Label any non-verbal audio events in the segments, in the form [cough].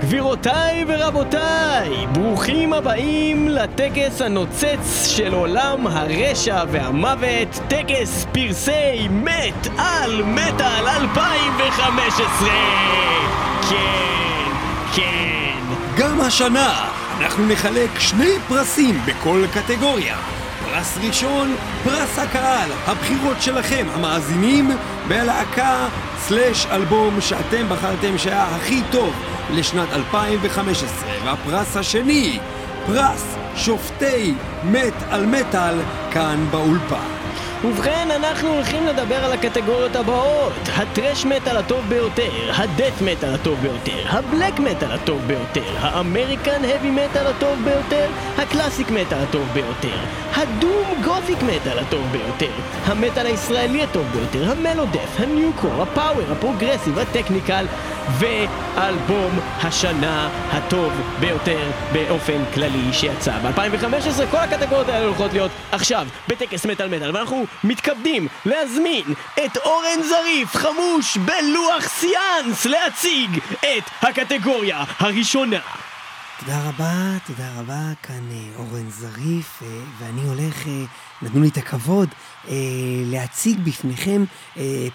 גבירותיי ורבותיי, ברוכים הבאים לטקס הנוצץ של עולם הרשע והמוות, טקס פרסי מת על מטאל 2015! כן, כן. גם השנה אנחנו נחלק שני פרסים בכל קטגוריה. פרס ראשון, פרס הקהל, הבחירות שלכם, המאזינים, בלהקה slash אלבום שאתם בחרתם שהיה הכי טוב לשנת 2015. והפרס השני, פרס שופטי מת על מטאל כאן באולפן. ובכן, אנחנו הולכים לדבר על הקטגוריות הבאות: ה thrash metal הטוב ביותר, ה death metal הטוב ביותר, ה black metal הטוב ביותר, ה American heavy metal הטוב ביותר, ה classic metal הטוב ביותר, ה doom gothic metal הטוב ביותר, המטאל הישראלי הטוב ביותר, המלודף, הניו-קור, הפאוור, הפרוגרסיב, הטכניקל, ואלבום השנה הטוב ביותר באופן כללי שיצא ב-2015. כל הקטגוריות האלה הולכות להיות עכשיו בטקס מטאל מטאל, ואנחנו מתכבדים להזמין את אורן זריף, חמוש בלוח סיאנס, להציג את הקטגוריה הראשונה. תודה רבה, תודה רבה, כאן אה, אורן זריף, אה, ואני הולך, אה, נתנו לי את הכבוד להציג בפניכם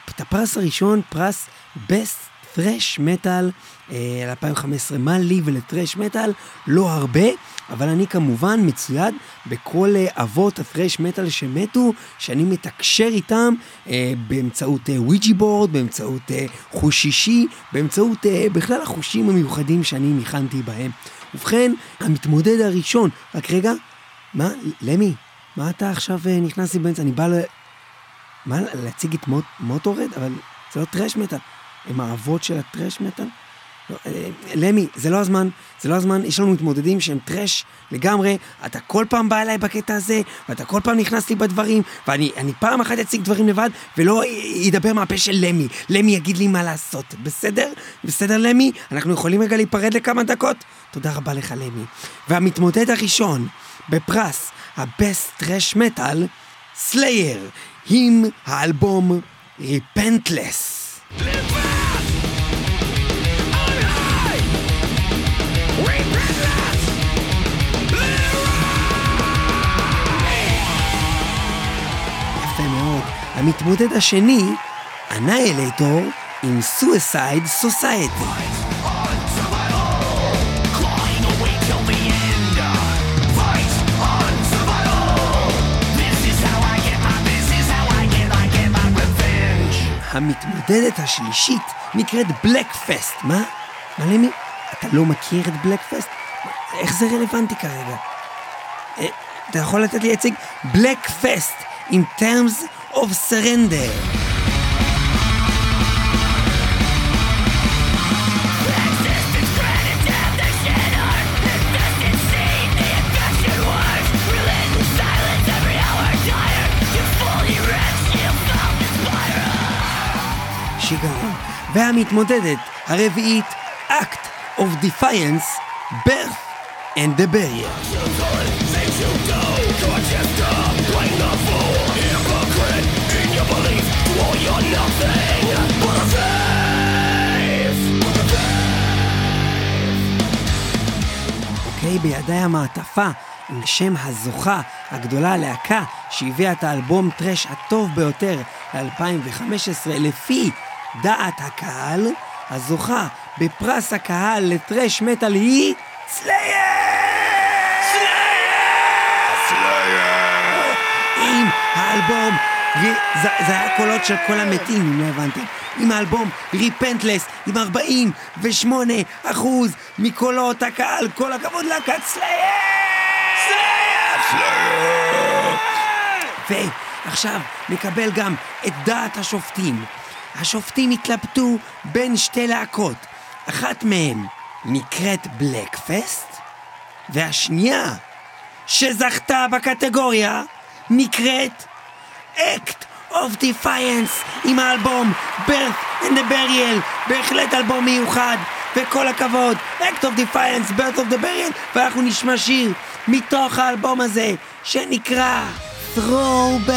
את הפרס הראשון, פרס Best Thrash Metal אה, על 2015. מה לי ולטרש מטאל? לא הרבה, אבל אני כמובן מצויד בכל אה, אבות הטרש מטאל שמתו, שאני מתקשר איתם אה, באמצעות אה, וויג'י בורד, באמצעות אה, חוש שישי, באמצעות אה, בכלל החושים המיוחדים שאני ניחנתי בהם. ובכן, המתמודד הראשון, רק רגע, מה, למי, מה אתה עכשיו אה, נכנס לי באמצע? אני בא ל... מה, להציג את מוט, מוטורד? אבל זה לא טרש מטאל. הם האבות של הטרש מטאל? למי, זה לא הזמן, זה לא הזמן, יש לנו מתמודדים שהם טרש לגמרי, אתה כל פעם בא אליי בקטע הזה, ואתה כל פעם נכנס לי בדברים, ואני אני פעם אחת אציג דברים לבד, ולא ידבר מהפה של למי. למי יגיד לי מה לעשות, בסדר? בסדר למי? אנחנו יכולים רגע להיפרד לכמה דקות? תודה רבה לך למי. והמתמודד הראשון בפרס ה-Best Trash Metal, סלייר, עם האלבום Repentless. יפה מאוד. המתמודד השני, אנאילטור עם Suicide Society. המתמודדת השלישית נקראת בלק פסט. מה? מה למי? אתה לא מכיר את בלק פסט? איך זה רלוונטי כרגע? אה, אתה יכול לתת לי להציג בלק פסט in terms of surrender. והמתמודדת הרביעית, Act of Defiance, Birth and the Barrier. אוקיי, בידיי המעטפה עם שם הזוכה הגדולה, הלהקה שהביאה את האלבום טרש הטוב ביותר ל-2015 לפי דעת הקהל, הזוכה בפרס הקהל ל thrash metal היא Slayer! Slayer! עם האלבום, זה, זה היה קולות של כל המתים, אם לא הבנתם. עם האלבום Repentless, עם 48 אחוז מקולות הקהל, כל הכבוד להקת Slayer! ועכשיו נקבל גם את דעת השופטים. השופטים התלבטו בין שתי להקות. אחת מהן נקראת בלקפסט, והשנייה, שזכתה בקטגוריה, נקראת Act of Defiance עם האלבום Birth and the Burial, בהחלט אלבום מיוחד, וכל הכבוד, Act of Defiance, Birth of the Burial, ואנחנו נשמע שיר מתוך האלבום הזה, שנקרא. Throwback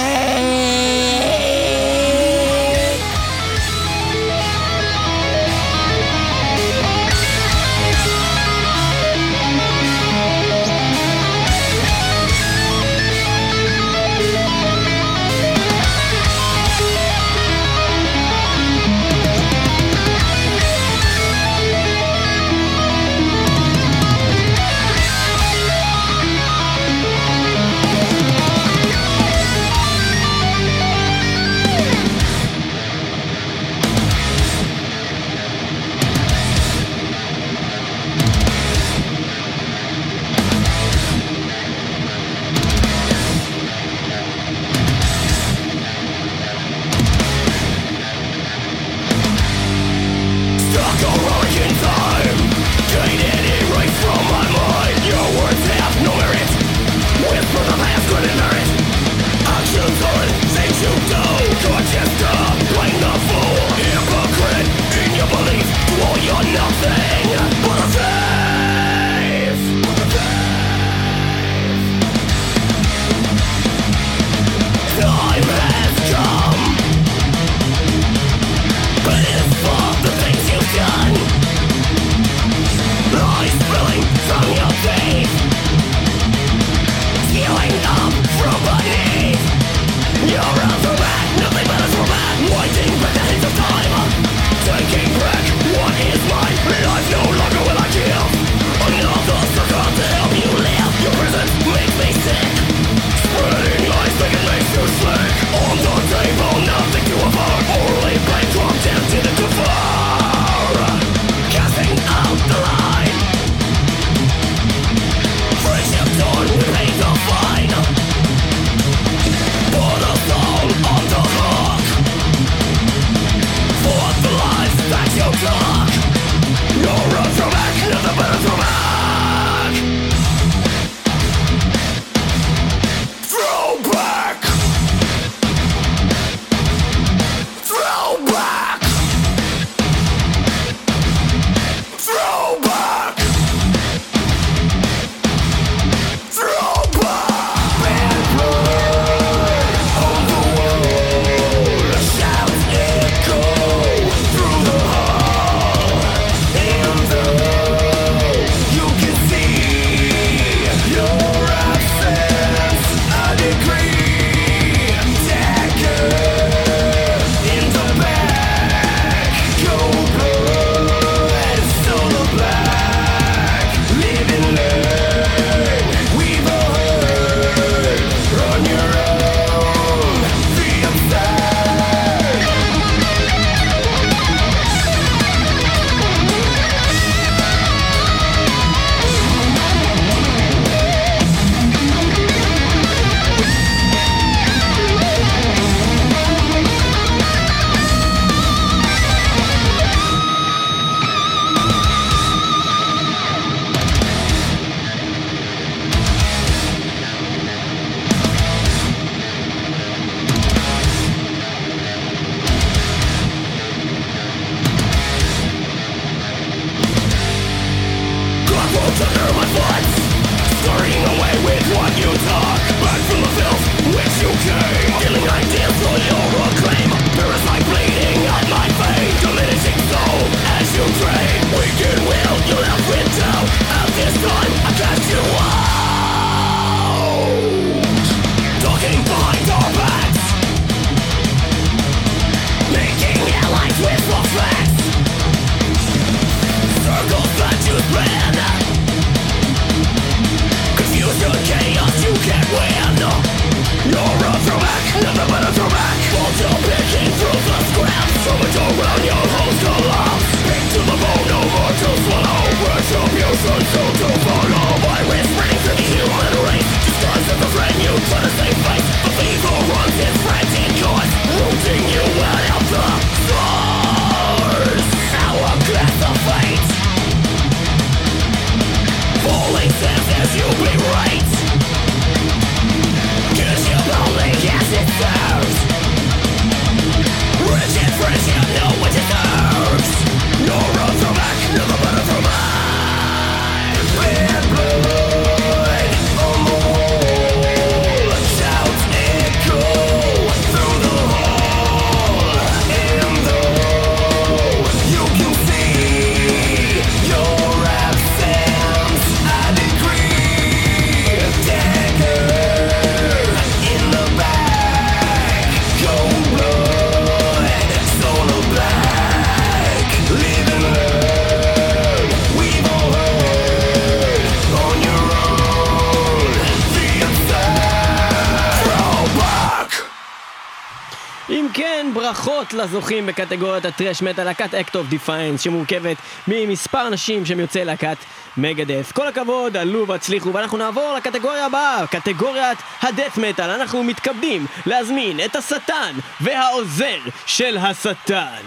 לזוכים בקטגוריית ה thrash metal, להקת Act of Defiance, שמורכבת ממספר אנשים שהם יוצאי להקת Megadeth. כל הכבוד, עלו והצליחו, ואנחנו נעבור לקטגוריה הבאה, קטגוריית ה death metal. אנחנו מתכבדים להזמין את השטן והעוזר של השטן.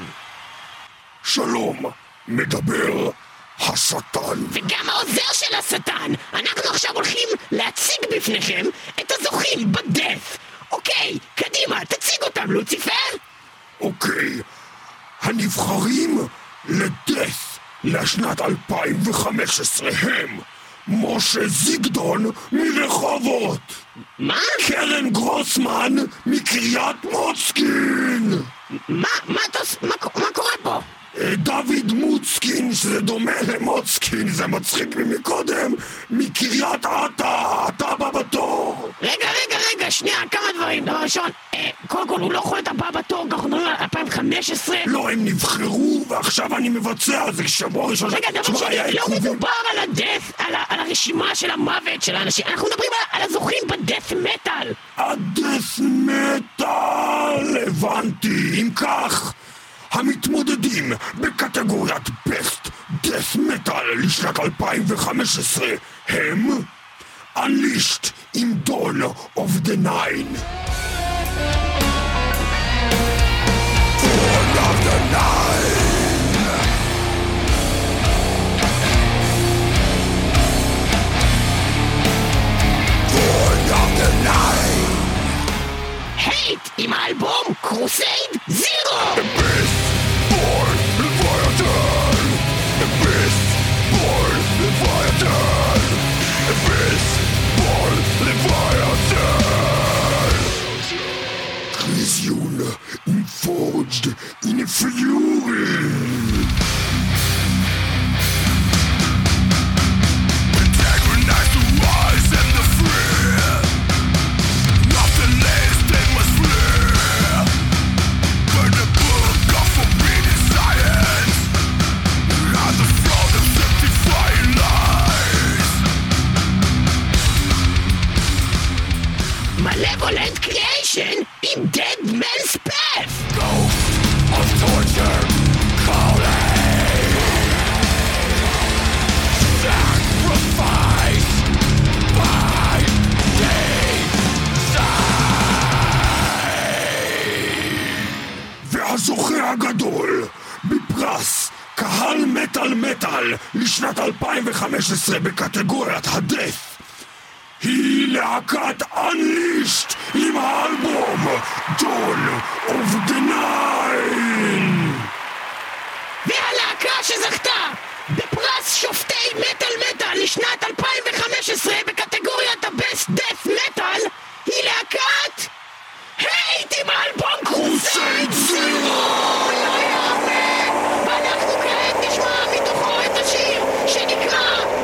שלום, מדבר השטן. וגם העוזר של השטן. אנחנו עכשיו הולכים להציג בפניכם לשנת 2015 הם משה זיגדון מרחובות, מה? קרן גרוסמן מקריית מוצקין, מה? מה אתה עוש... מה, מה קורה פה? אה, דוד מוצקין, שזה דומה למוצקין, זה מצחיק לי מקודם, מקריית אתא, אתה הבא בתור. רגע, רגע, שנייה, כמה דברים. דבר ראשון, אה, קודם כל הוא לא יכול להיות הבא בתור, אנחנו מדברים על 2015. לא, הם נבחרו, ועכשיו אני מבצע, זה שבוע ראשון. רגע, דבר שני, לא. מדובר על הדף, על, ה, על הרשימה של המוות של האנשים, אנחנו מדברים על, על הזוכים בדף מטאל. הדס מטאל, הבנתי. אם כך, המתמודדים בקטגוריית בסט דס מטאל לשנת 2015 הם Unleashed in Dawn of the Nine. Dawn of the Nine. Dawn of the Nine. Hate im Album Crusade Zero. Vision forged in fury. עם Dead Man's Path! Ghost of torture calling Sacrifice by והזוכה הגדול בפרס קהל מטאל מטאל לשנת 2015 בקטגוריית הדף היא להקת Unleashed עם האלבום Dawn of the Nine והלהקה שזכתה בפרס שופטי מטאל מטאל לשנת 2015 בקטגוריית הבסט דף מטאל היא להקת הייט עם האלבום קרוסייד זירו! לא יאמן! ואנחנו כעת נשמע מתוכו את השיר שנקרא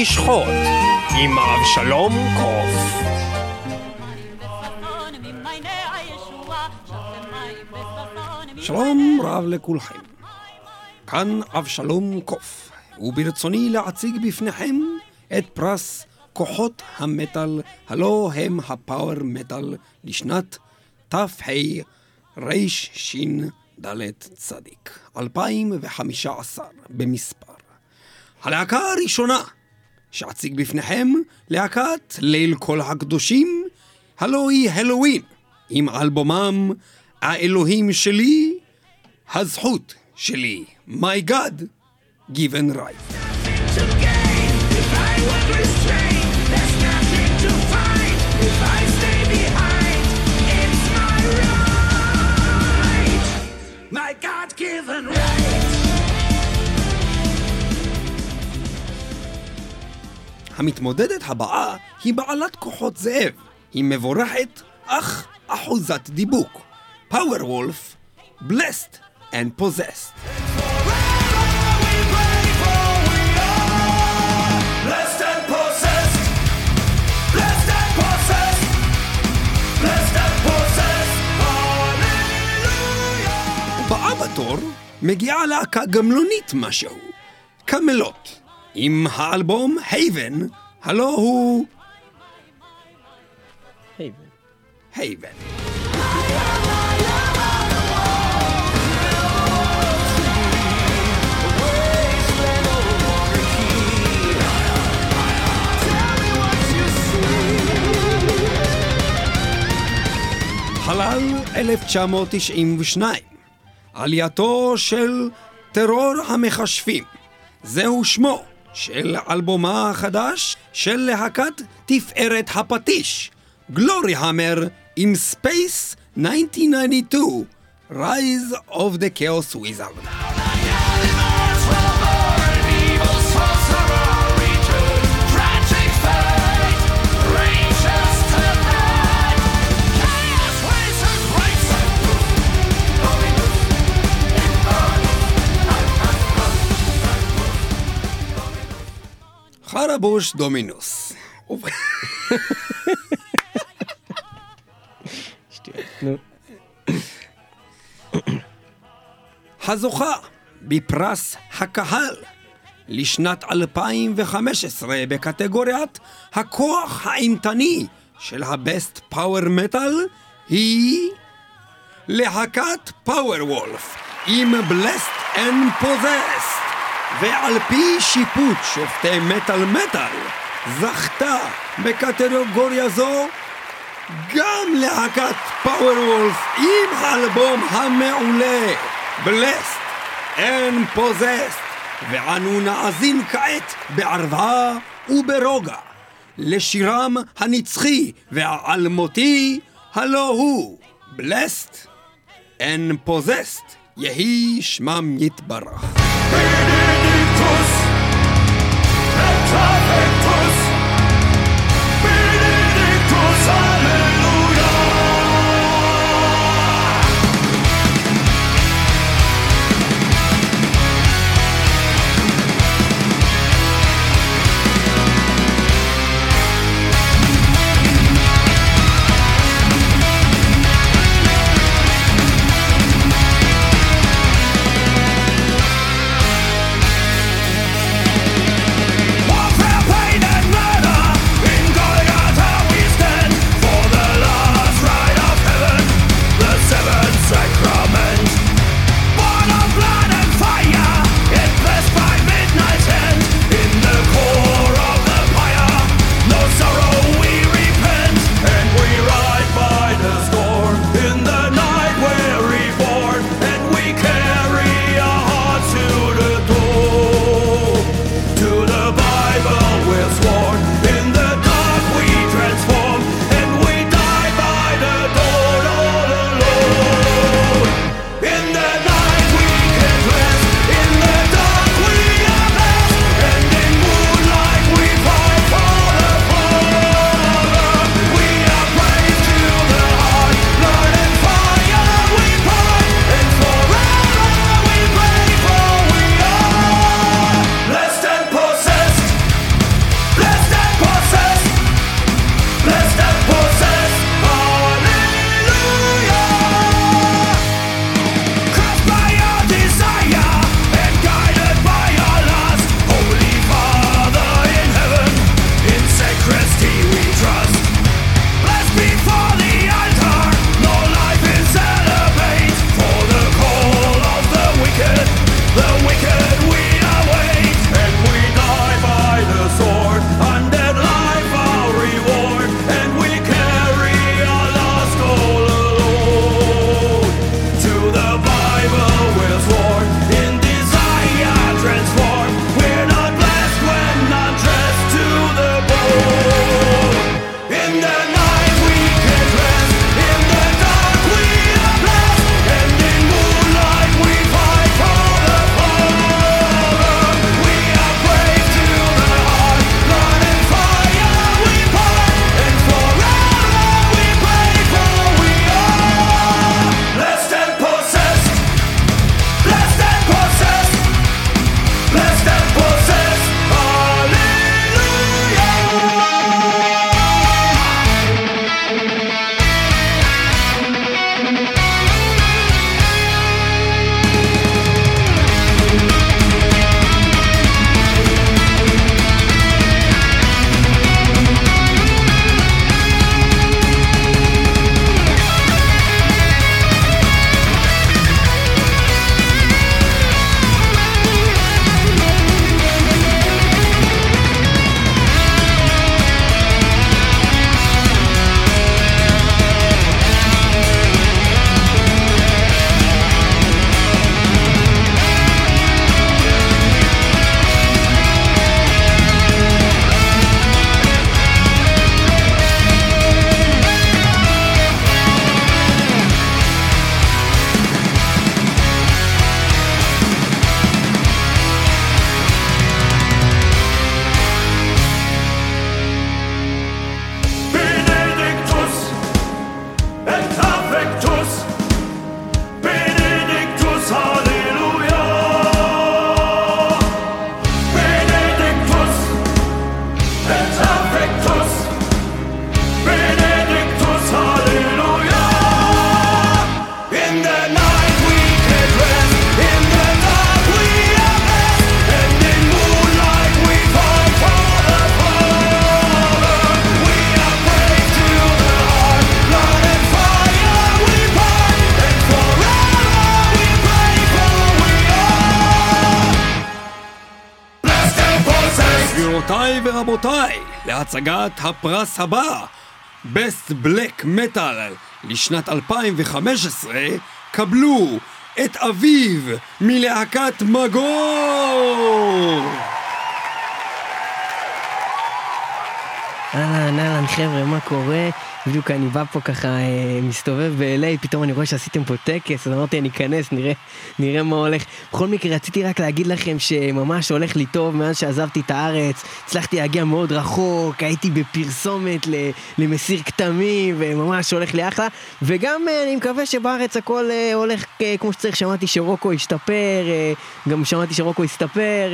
לשחוט עם אבשלום קוף. שלום רב לכולכם. כאן אבשלום קוף, וברצוני להציג בפניכם את פרס כוחות המטאל, הלא הם הפאוור מטאל לשנת תשע"ד צדיק, 2015 במספר. הלהקה הראשונה שאציג בפניכם, להקת ליל כל הקדושים, הלא היא הלואוין, עם אלבומם האלוהים שלי, הזכות שלי, My God, given right. My God-given right. המתמודדת הבאה היא בעלת כוחות זאב. היא מבורכת, אך אחוזת דיבוק. פאוור וולף, possessed. Hallelujah. הבאה בתור מגיעה להקה גמלונית משהו, קמלות, עם האלבום הייבן, הלא הוא היי, הייבן. חלל 1992, עלייתו של טרור המכשפים. זהו שמו של אלבומה החדש של להקת תפארת הפטיש, Gloryhammer עם Space 1992, Rise of the Chaos Wizard. חרבוש דומינוס. הזוכה בפרס הקהל לשנת 2015 בקטגוריית הכוח האימתני של הבסט פאוור מטאל היא להקת פאוור וולף עם בלסט and Possessed ועל פי שיפוט שופטי מטאל מטאל זכתה בקטגוריה זו גם להקת Powerwolf עם האלבום המעולה Blessed and Possessed ואנו נאזין כעת בשלווה וברוגע לשירם הנצחי והאלמותי הלא הוא בלסט אין פוזסט יהי שמם יתברך. traffic. Invictus ורבותיי, להצגת הפרס הבא, Best Black Metal לשנת 2015, קבלו את אביב מלהקת מגור! אהלן, אהלן חבר'ה, מה קורה? בדיוק אני בא פה ככה, אה, מסתובב ב-LA, פתאום אני רואה שעשיתם פה טקס, אז אמרתי אני אכנס, נראה, נראה מה הולך. בכל מקרה, רציתי רק להגיד לכם שממש הולך לי טוב מאז שעזבתי את הארץ, הצלחתי להגיע מאוד רחוק, הייתי בפרסומת למסיר כתמים, וממש הולך לי אחלה, וגם אה, אני מקווה שבארץ הכל אה, הולך כמו שצריך, שמעתי שרוקו השתפר, גם שמעתי שרוקו הסתפר,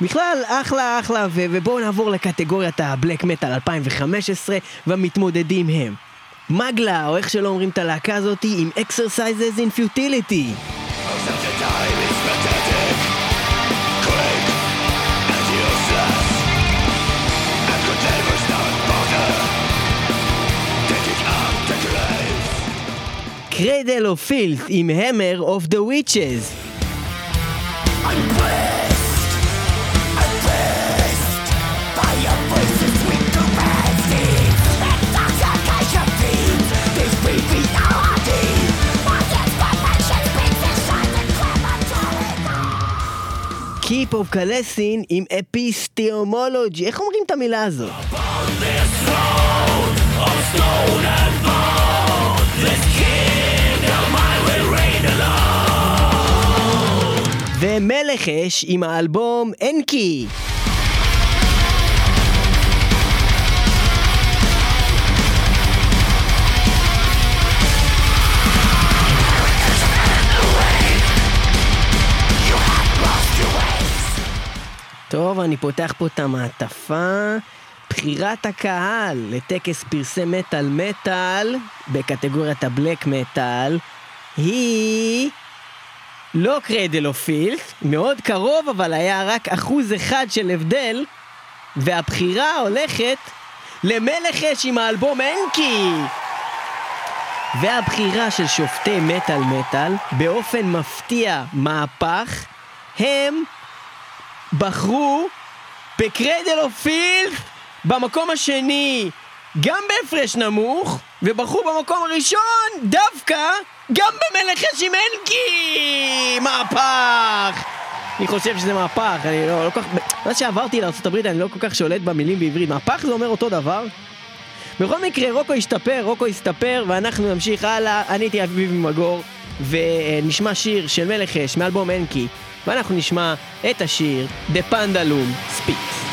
בכלל, אחלה, אחלה, ו- ובואו נעבור לקטגוריית הבלק מטאל 2015, והמתמודדים הם מגלה, או איך שלא אומרים את הלהקה הזאתי, עם Exercises in Futility. Cradle of Filth עם Hammer of the Witches. Keep of Kalessin עם Epistemology. איך אומרים את המילה הזאת? ומלך אש עם האלבום אנקי. טוב, אני פותח פה את המעטפה. בחירת הקהל לטקס פרסי מטאל מטאל בקטגוריית הבלק מטאל היא לא Cradle of Filth, מאוד קרוב אבל היה רק אחוז אחד של הבדל והבחירה הולכת ל Melechesh עם האלבום Enki והבחירה של שופטי מטאל מטאל באופן מפתיע מהפך הם בחרו ב Cradle of Filth במקום השני גם בהפרש נמוך ובחרו במקום הראשון דווקא גם במלך אנקי! מהפך! אני חושב שזה מהפך, אני לא, לא כל כך... מאז שעברתי לארה"ב אני לא כל כך שולט במילים בעברית. מהפך זה אומר אותו דבר? בכל מקרה, רוקו השתפר, רוקו השתפר, ואנחנו נמשיך הלאה. אני הייתי אביב ממגור, ונשמע שיר של מלך אש מאלבום אנקי, ואנחנו נשמע את השיר The Pandalum Speaks.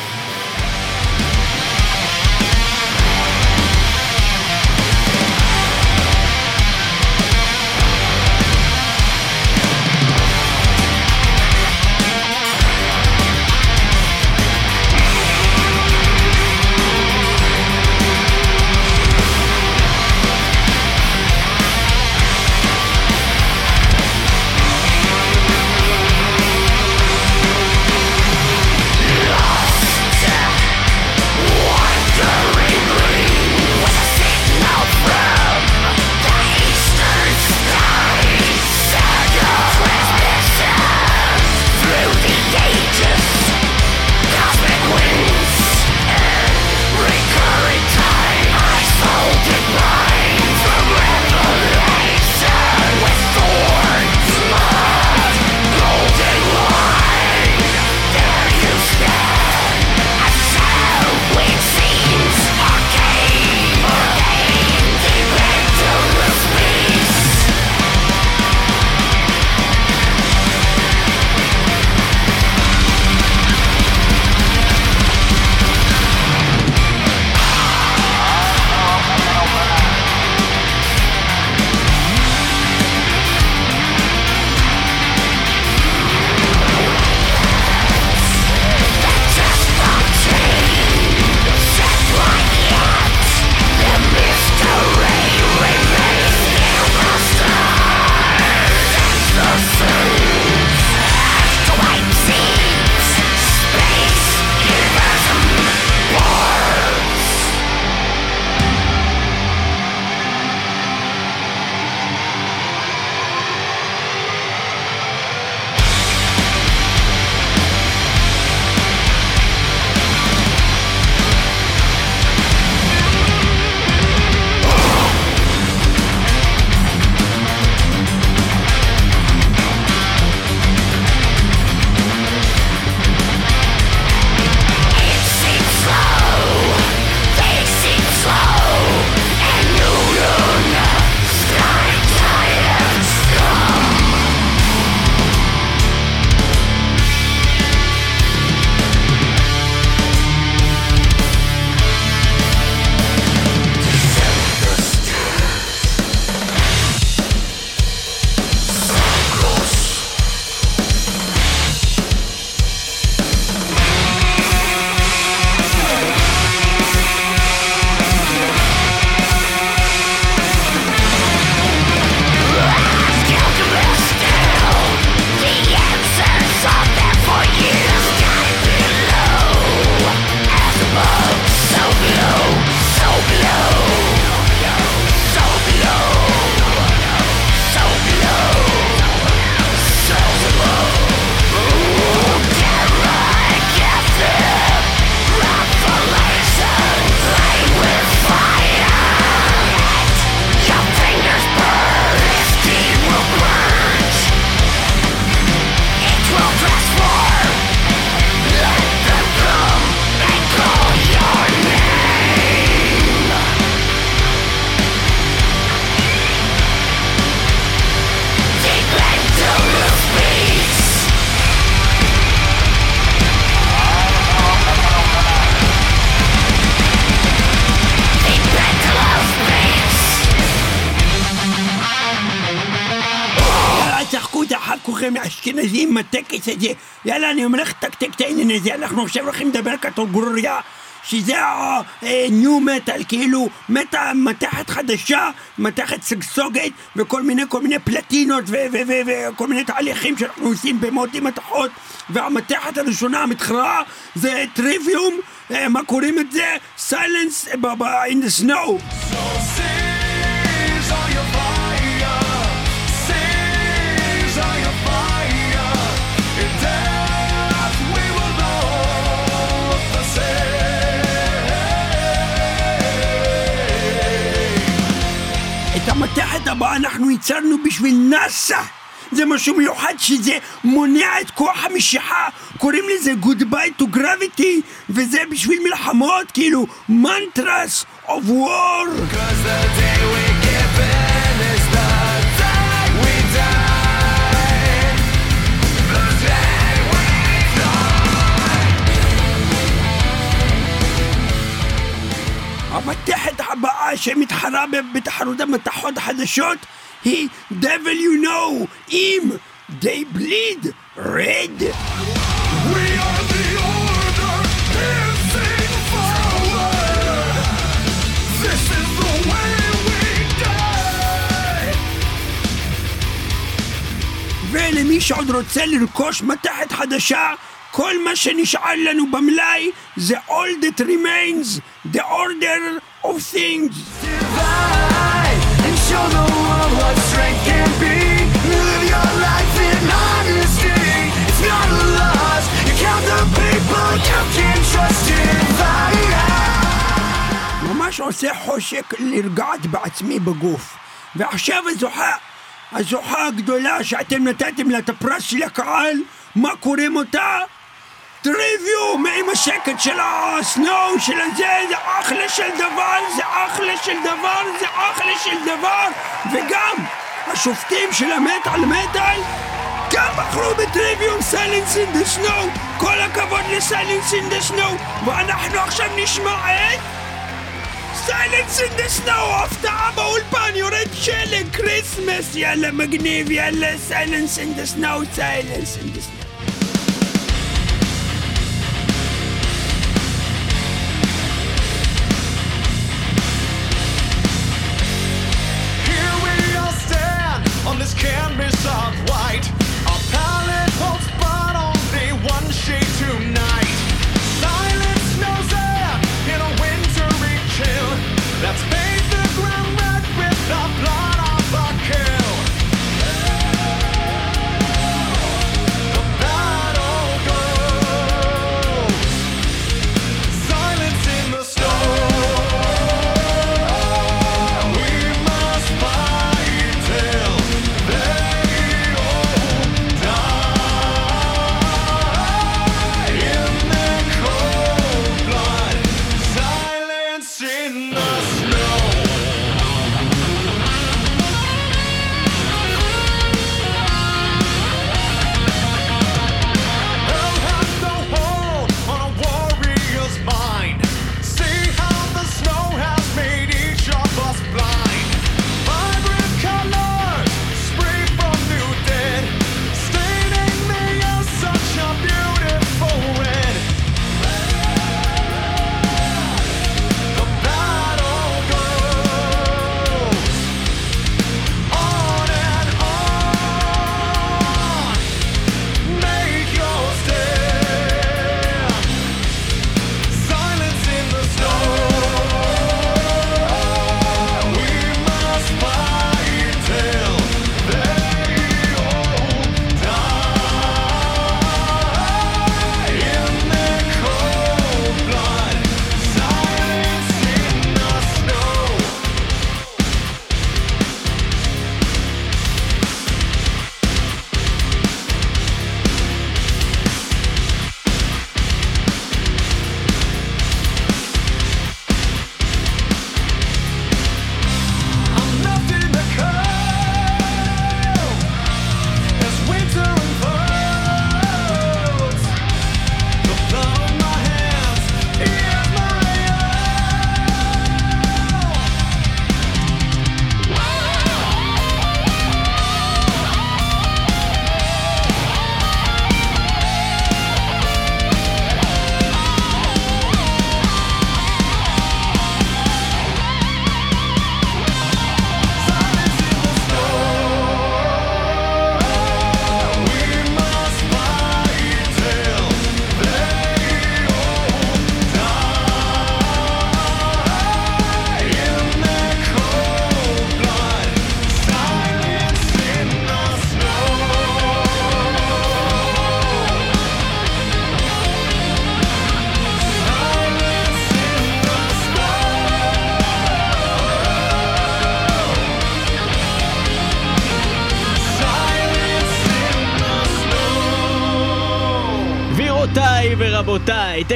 אנחנו עכשיו הולכים לדבר קטגוריה. שזה ה-new metal, כאילו מטה מתכת חדשה, מתכת סגסוגת וכל מיני כל מיני פלטינות וכל מיני תהליכים שאנחנו עושים במוטי מתכות והמתכת הראשונה המתחרה זה טריוויום, אה, מה קוראים את זה? סיילנס in the snow את המתכת הבאה אנחנו ייצרנו בשביל נאסא. זה משהו מיוחד שזה מונע את כוח המשיכה. קוראים לזה Goodbye to Gravity וזה בשביל מלחמות כאילו מנטרס of war המתכת הבאה שמתחרה בתחרות המתכות החדשות היא devil you know אם they bleed red We are the order, dancing forward. This is the way we die. ולמי שעוד רוצה לרכוש מתכת חדשה כל מה שנשאר לנו במלאי זה all that remains, the order of things. and show the world what strength can be. Live your life in honesty. It's not a loss. You count the people you can trust in fire. ממש עושה חושק לרגעת בעצמי בגוף. ועכשיו הזוכה, הזוכה הגדולה שאתם נתתם לה את הפרס של הקהל, מה קוראים אותה? Trivium עם השקט של ה snow של הזה, זה אחלה של דבר, זה אחלה של דבר, זה אחלה של דבר, וגם השופטים של המטאל מטאל גם בחרו ב Trivium Silence in the Snow, כל הכבוד ל Silence in the Snow, ואנחנו עכשיו נשמע את... Silence in the Snow, הפתעה באולפן, יורד שלג, Christmas, יאללה מגניב, יאללה Silence in the Snow, סיילנס אין דה סנואו. miss of white.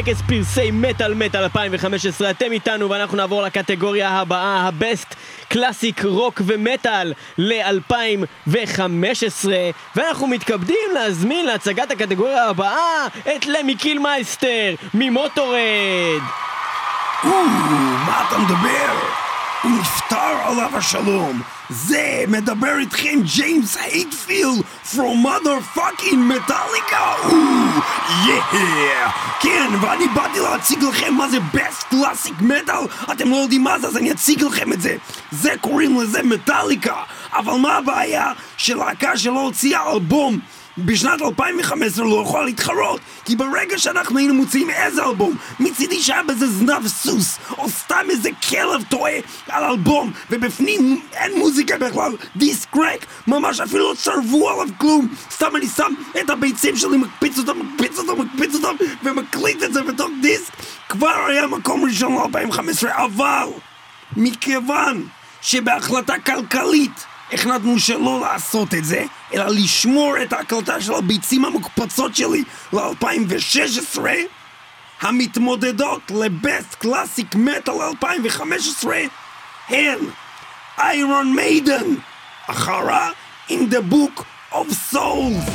טקס פרסי מטאל מטאל 2015, אתם איתנו ואנחנו נעבור לקטגוריה הבאה, ה best classic rock ומטאל ל-2015 ואנחנו מתכבדים להזמין להצגת הקטגוריה הבאה את Lemmy Kilmister מ Motörhead או, מה אתה מדבר? הוא נפטר עליו השלום. זה מדבר איתכם James Hetfield from motherfucking Metallica. כן, ואני באתי להציג לכם מה זה best classic metal. אתם לא יודעים מה זה, אז אני אציג לכם את זה. זה קוראים לזה מטאליקה. אבל מה הבעיה שלהקה שלא הוציאה אלבום בשנת 2015 לא יכולה להתחרות כי ברגע שאנחנו היינו מוציאים איזה אלבום מצידי שהיה בזה זנב סוס או סתם איזה כלב טועה על אלבום ובפנים אין מוזיקה בכלל דיסק ריק ממש אפילו לא צרבו עליו כלום. סתם אני שם את הביצים שלי מקפיץ אותם מקפיץ אותם מקפיץ אותם ומקליט את זה בתוך דיסק. כבר היה מקום ראשון ל-2015 אבל מכיוון שבהחלטה כלכלית החלטנו שלא לעשות את זה, אלא לשמור את ההקלטה של הביצים המוקפצות שלי ל-2016, המתמודדות לבסט קלאסיק מטאל 2015 הן איירון מיידן, אחרה In the Book of Souls.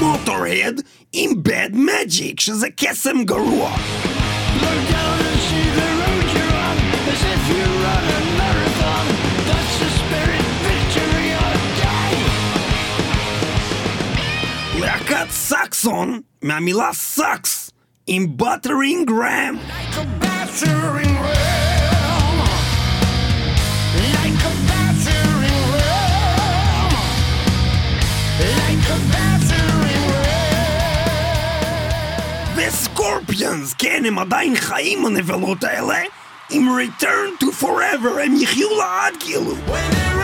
מוטורד עם Bad Magic, שזה קסם גרוע. סקסון, מהמילה סאקס, עם Battering Ram. Like a battering ram. Like a battering ram. Like a battering ram. וסקורפיונס, כן, הם עדיין חיים הנבלות האלה, עם Return to Forever, הם יחיו לעד כאילו. When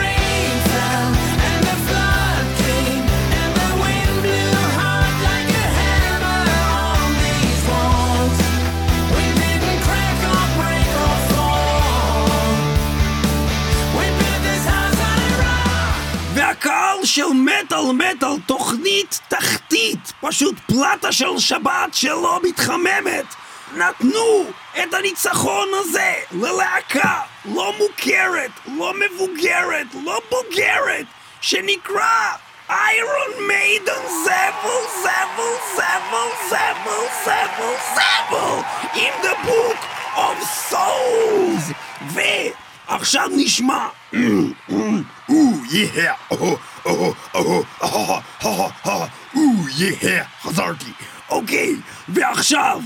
מטאל מטאל תוכנית תחתית, פשוט פלטה של שבת שלא מתחממת. נתנו את הניצחון הזה ללהקה לא מוכרת, לא מבוגרת, לא בוגרת, שנקרא איירון מיידן זבל, זבל, זבל, זבל, זבל, זבל, in the book of souls. ועכשיו נשמע [clears throat] [clears throat] או, יאה, או, או, או, או, או, או, יאה, חזרתי. אוקיי, ועכשיו,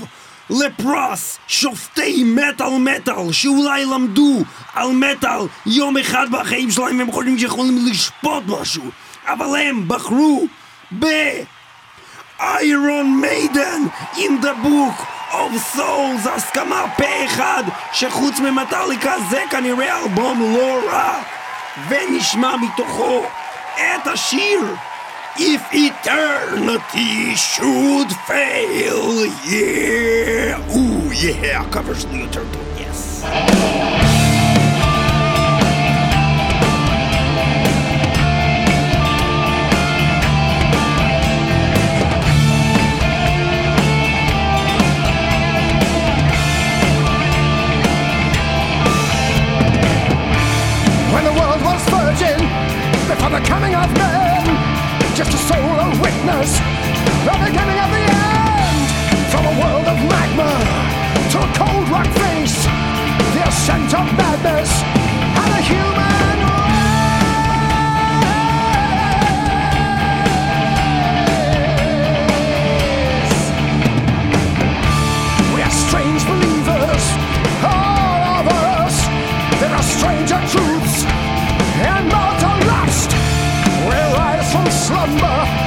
לפרס שופטי מטאל מטאל, שאולי למדו על מטאל יום אחד בחיים שלהם והם חושבים שיכולים לשפוט משהו, אבל הם בחרו ב... איירון מיידן in the book of souls הסכמה פה אחד שחוץ ממטאליקה זה כנראה אלבום לא רע ונשמע מתוכו Atashir, if eternity should fail, yeah. Ooh, yeah, covers New Turtle, yes. Just a soul, a witness, the beginning of the end. From a world of magma to a cold rock face, the ascent of madness and a human slumber.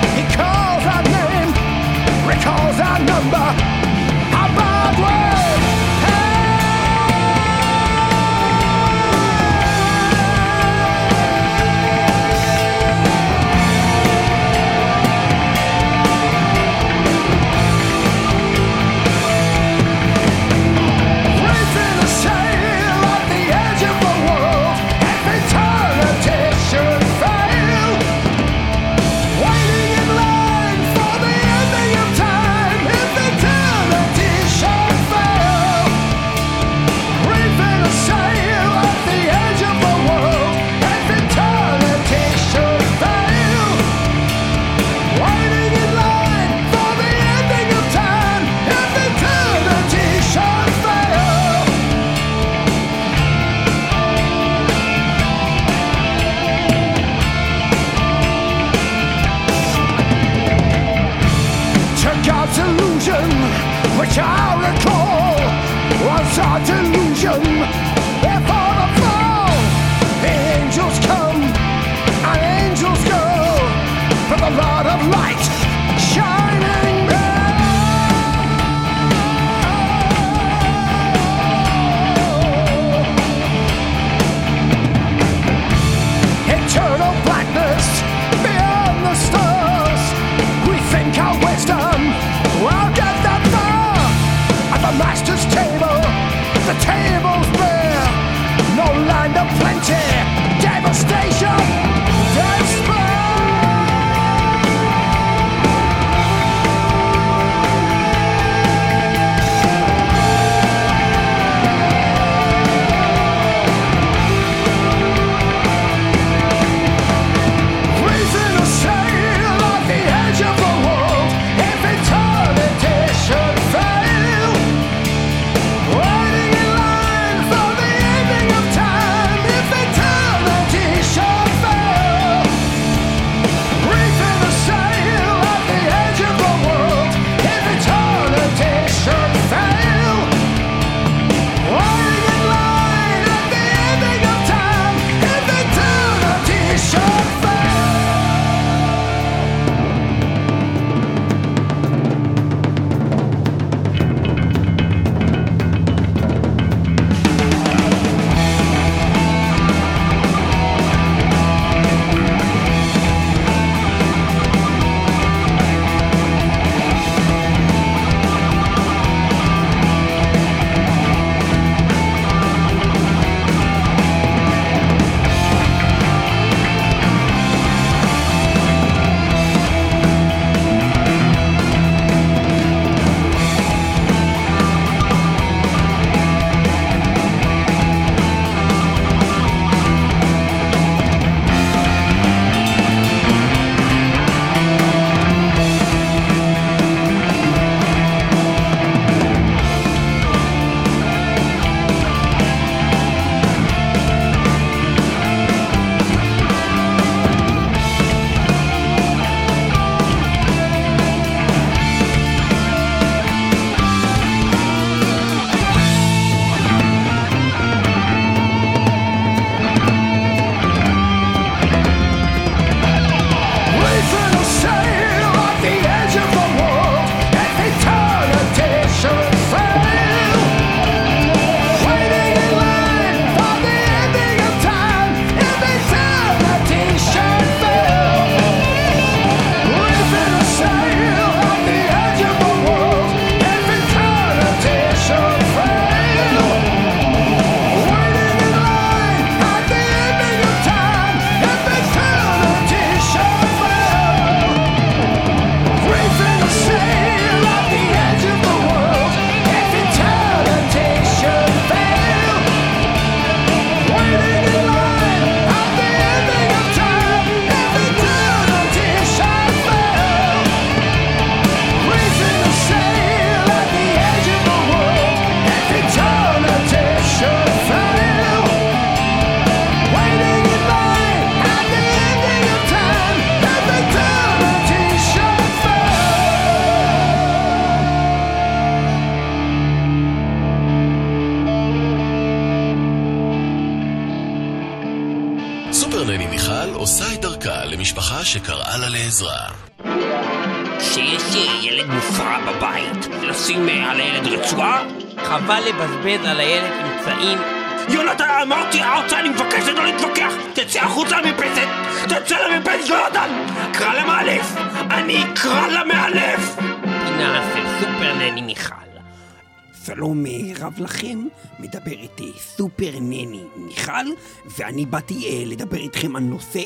באתי אה, לדבר איתכם על נושא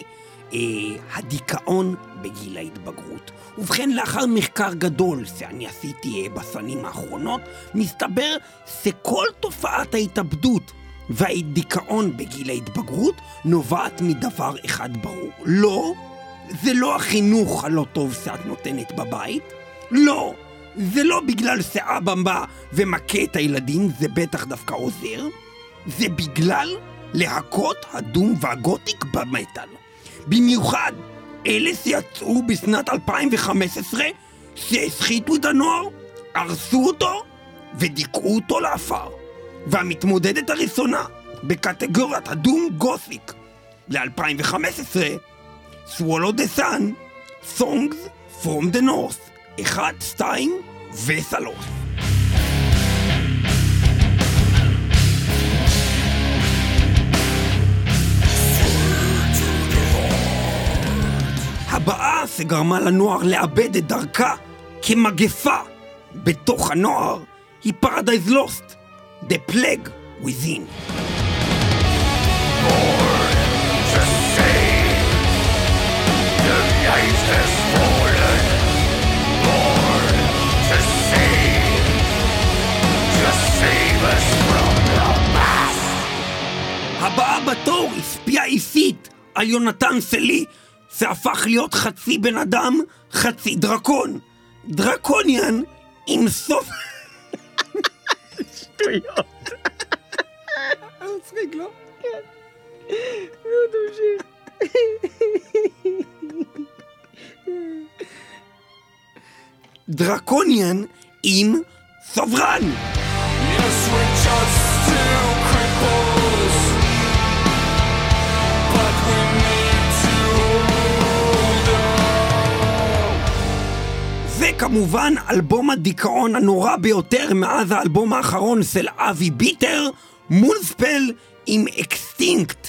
אה, הדיכאון בגיל ההתבגרות. ובכן, לאחר מחקר גדול שאני עשיתי אה, בשנים האחרונות, מסתבר שכל תופעת ההתאבדות והדיכאון בגיל ההתבגרות נובעת מדבר אחד ברור. לא, זה לא החינוך הלא טוב שאת נותנת בבית. לא, זה לא בגלל שאבא בא ומכה את הילדים, זה בטח דווקא עוזר. זה בגלל להקות הדום והגותיק במטאל. במיוחד אלה שיצאו בשנת 2015, שהסחיתו את הנוער, הרסו אותו ודיכאו אותו לעפר. והמתמודדת הראשונה בקטגוריית הדום גותיק ל-2015, Swallow the Sun, Songs from the North, 1, 2 ו-3. הבאה שגרמה לנוער לאבד את דרכה כמגפה בתוך הנוער היא Paradise Lost, The Plague Within. הבאה בתור השפיעה אישית על יונתן סלי, שהפך להיות חצי בן אדם, חצי דרקון. דרקוניאן עם סוף... שטויות. מצחיק, לא? כן. נו, תמשיך. דרקוניאן עם סוברן. Yes, we're just still cripples, וכמובן אלבום הדיכאון הנורא ביותר מאז האלבום האחרון של אבי ביטר, מונספל עם אקסטינקט.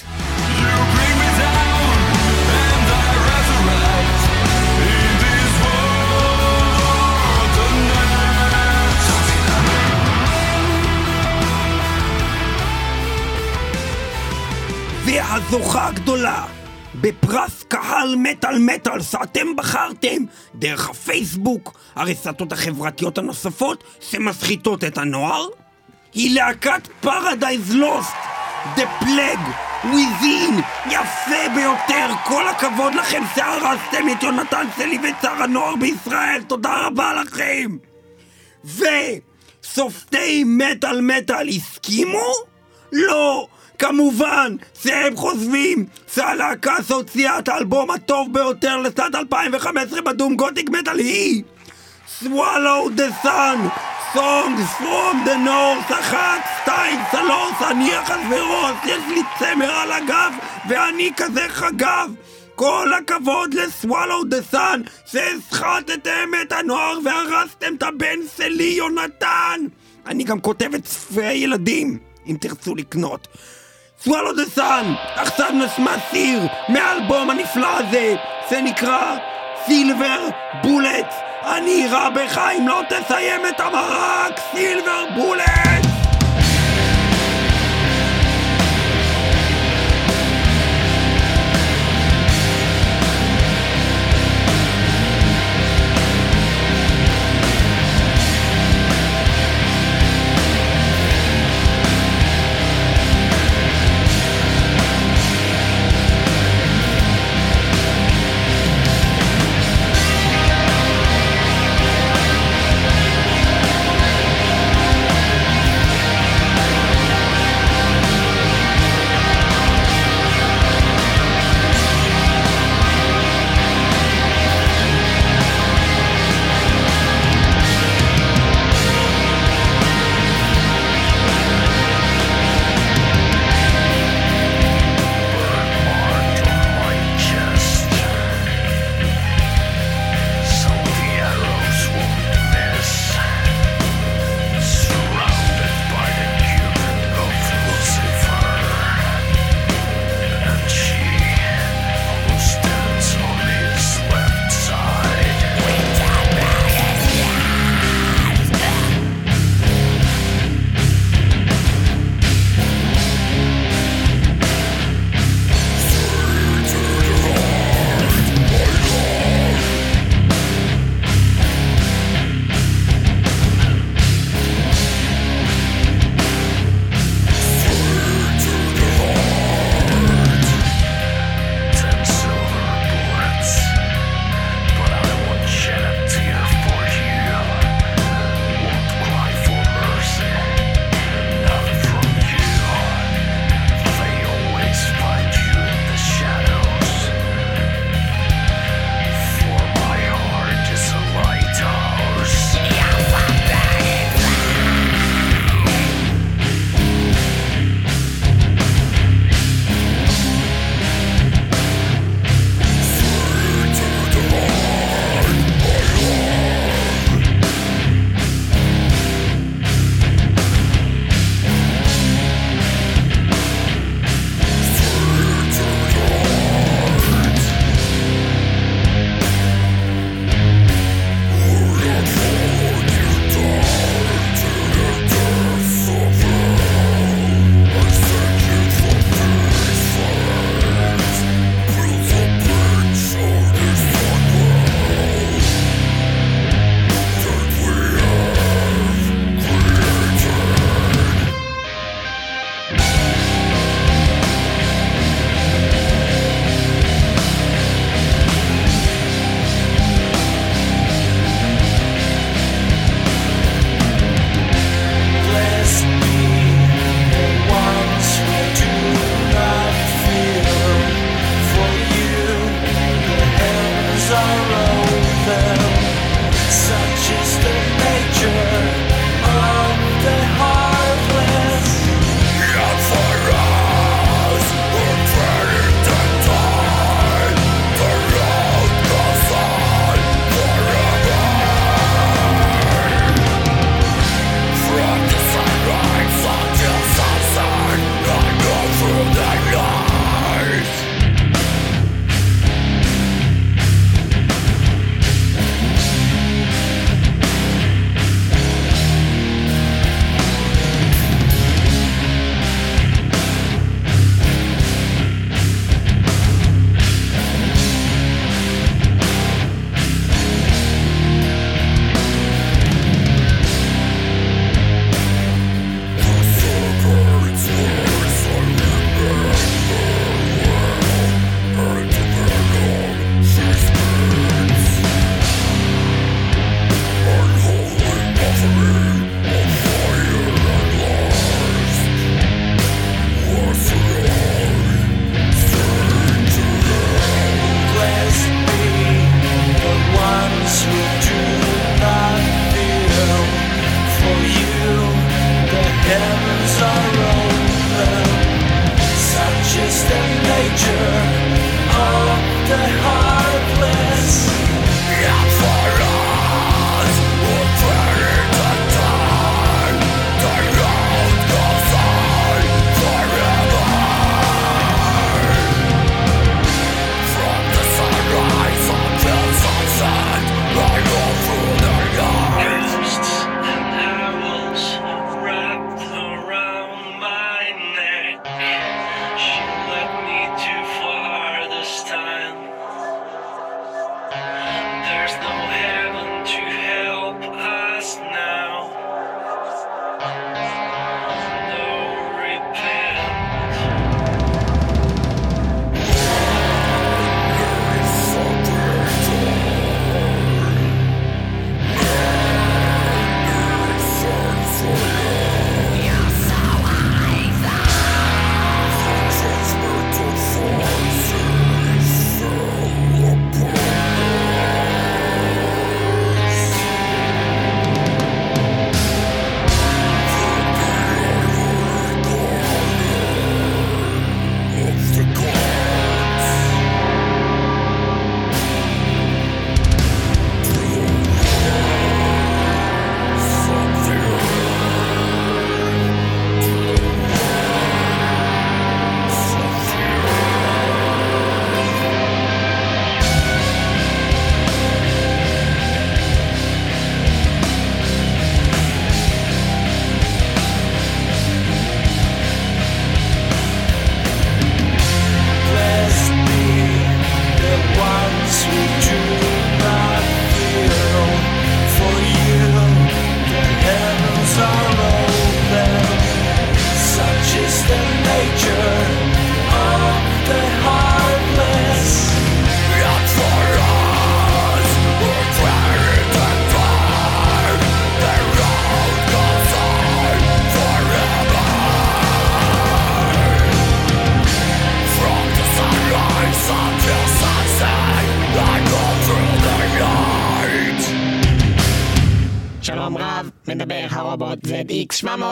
והזוכה הגדולה בפרס קהל מטאל מטאל שאתם בחרתם דרך הפייסבוק, הרשתות החברתיות הנוספות שמסחיטות את הנוער, היא להקת פרדייז לוסט, The Plague, Within, יפה ביותר, כל הכבוד לכם שהרסתם את יונתן סלי ושר הנוער בישראל, תודה רבה לכם! וסופטי מטאל מטאל הסכימו? לא! כמובן שהם חושבים שהלהקה שהוציאה את האלבום הטוב ביותר לשנת 2015 בדום גותיק מטאל היא Swallow the Sun Songs from the North אחת, שתיים, שלוש, אני אחשוורוש, יש לי צמר על הגב ואני כזה חגב. כל הכבוד ל-Swallow the Sun שהסחטתם את הנוער והרסתם את הבן שלי יונתן. אני גם כותב את ספרי ילדים אם תרצו לקנות Swallow the Sun עכשיו נשמע סיר מהאלבום הנפלא הזה. שנקרא סילבר בולט אני רע בך אם לא תסיים את המרק סילבר בולט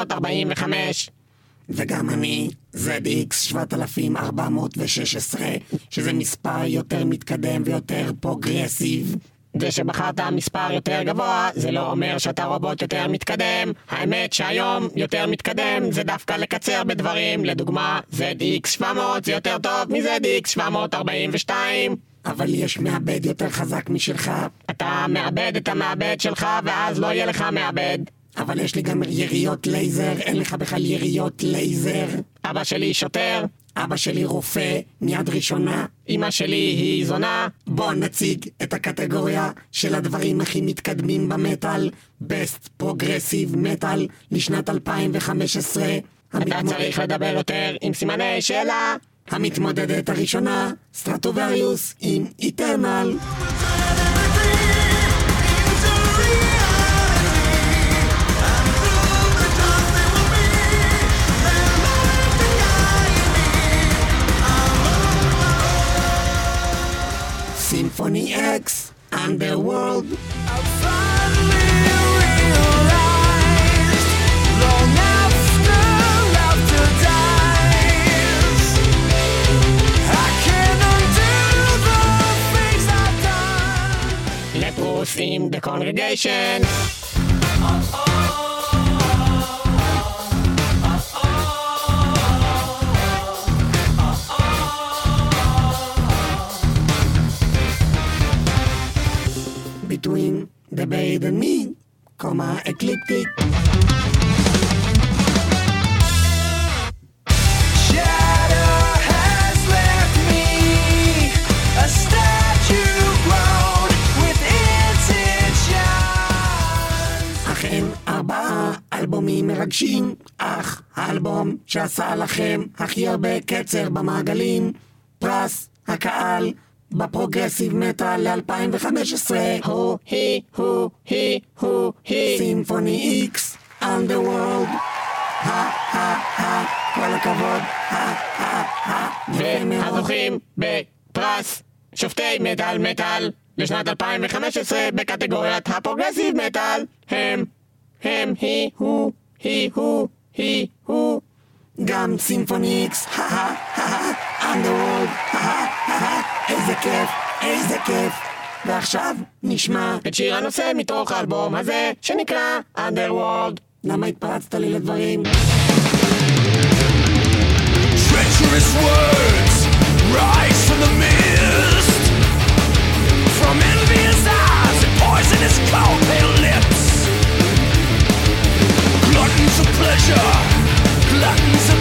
ZX745. וגם אני, ZX 7416, שזה מספר יותר מתקדם ויותר progressive. זה שבחרת מספר יותר גבוה, זה לא אומר שאתה רובוט יותר מתקדם. האמת שהיום יותר מתקדם זה דווקא לקצר בדברים. לדוגמה, ZX 700 זה יותר טוב מ-ZX 742. אבל יש מעבד יותר חזק משלך, אתה מאבד את המעבד שלך ואז לא יהיה לך מעבד. אבל יש לי גם יריות לייזר, אין לך בכלל יריות לייזר. אבא שלי שוטר, אבא שלי רופא, מיד ראשונה. אמא שלי היא זונה. בואו נציג את הקטגוריה של הדברים הכי מתקדמים במטאל, Best Progressive Metal לשנת 2015. אתה צריך לדבר יותר עם סימני שאלה. המתמודדת הראשונה, Stratovarius עם Eternal. סימפוני אקס, Underworld. לפרוס עם The Congregation. Comma, Ecliptic. אכן, ארבעה אלבומים מרגשים, אך האלבום שעשה לכם הכי הרבה קצר במעגלים, פרס הקהל בפרוגרסיב מטאל ל-2015, הו, הי, הו, הי, הו, הי. Symphony X, Underworld. הא, הא, הא, כל הכבוד, הא, הא, הא. והזוכים בפרס שופטי מטאל מטאל לשנת 2015 בקטגוריית הפרוגרסיב מטאל הם, הם, היא, הוא, היא, הוא, היא, הוא. גם Symphony X, הא, הא, הא, Underworld, הא, הא, איזה כיף, איזה כיף. ועכשיו נשמע, את שיר הנושא מתוך האלבום הזה שנקרא Underworld. למה התפרצת לי לדברים? Treacherous words rise from the mist From envious eyes and poisonous cold pale lips Gluttons of pleasure, gluttons of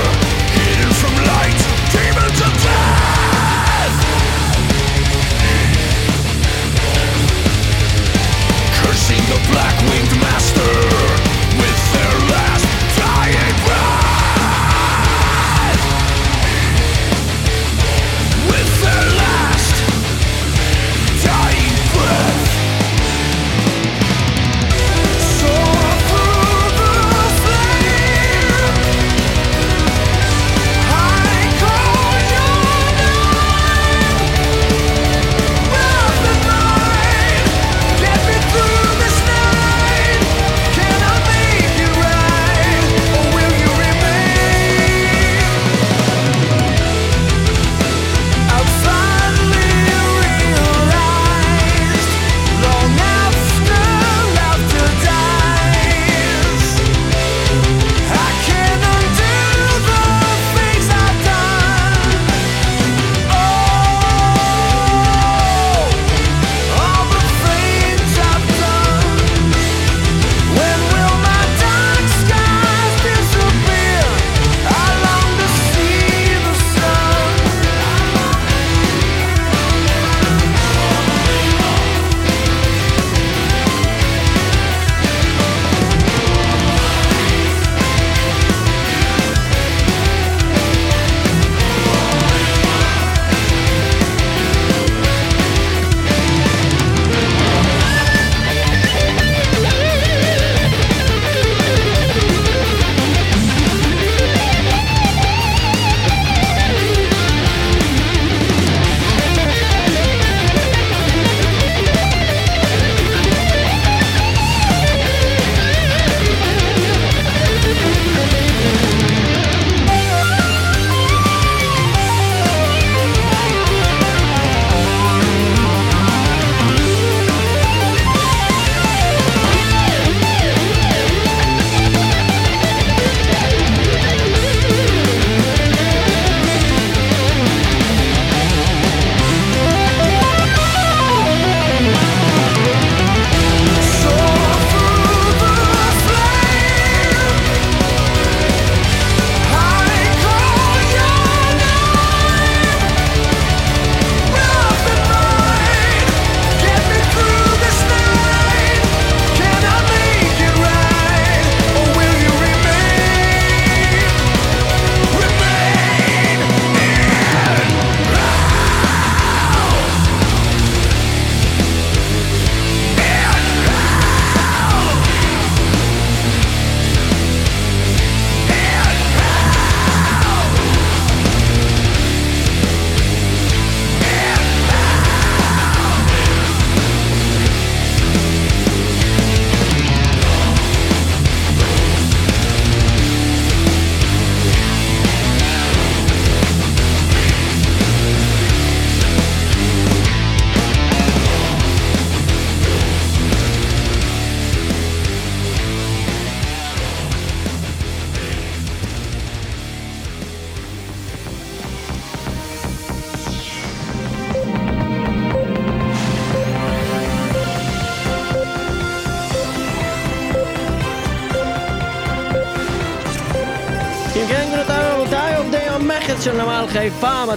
black winged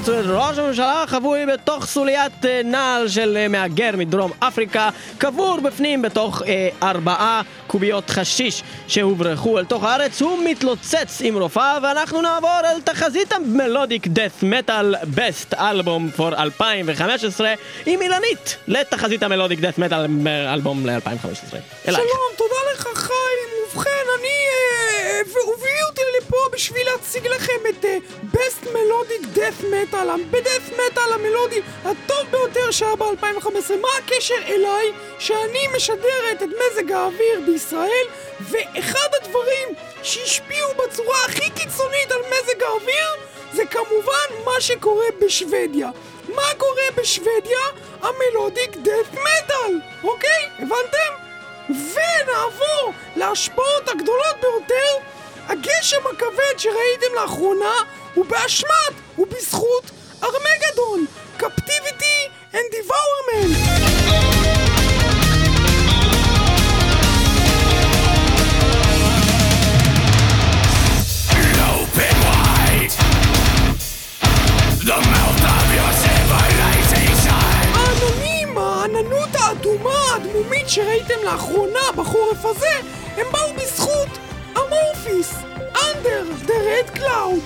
מצאו את ראש הממשלה חבוי בתוך סוליית אה, נעל של אה, מהגר מדרום אפריקה, קבור בפנים בתוך אה, ארבעה קוביות חשיש שהוברחו אל תוך הארץ. הוא מתלוצץ עם רופאה, ואנחנו נעבור אל תחזית המלודיק דאט מטאל בסט אלבום פור 2015 עם אילנית לתחזית המלודיק דאט מטאל אלבום ל-2015. אלייך. שלום, תודה לך חיים. ובכן, אני... אה, והביאו אותי לפה בשביל להציג לכם את Best Melodic Death Metal, ב-Death Metal המלודי הטוב ביותר שהיה ב-2015. מה הקשר אליי שאני משדרת את מזג האוויר בישראל, ואחד הדברים שהשפיעו בצורה הכי קיצונית על מזג האוויר זה כמובן מה שקורה בשוודיה. מה קורה בשוודיה? המלודיק דאט מטאל, אוקיי? הבנתם? ונעבור להשפעות הגדולות ביותר הגשם הכבד שראיתם לאחרונה הוא באשמת ובזכות ארמגדון. Captivity and Devourment. העננים, העננות האדומה הדמומית שראיתם לאחרונה בחורף הזה הם באו בזכות אמורפיס, under the red cloud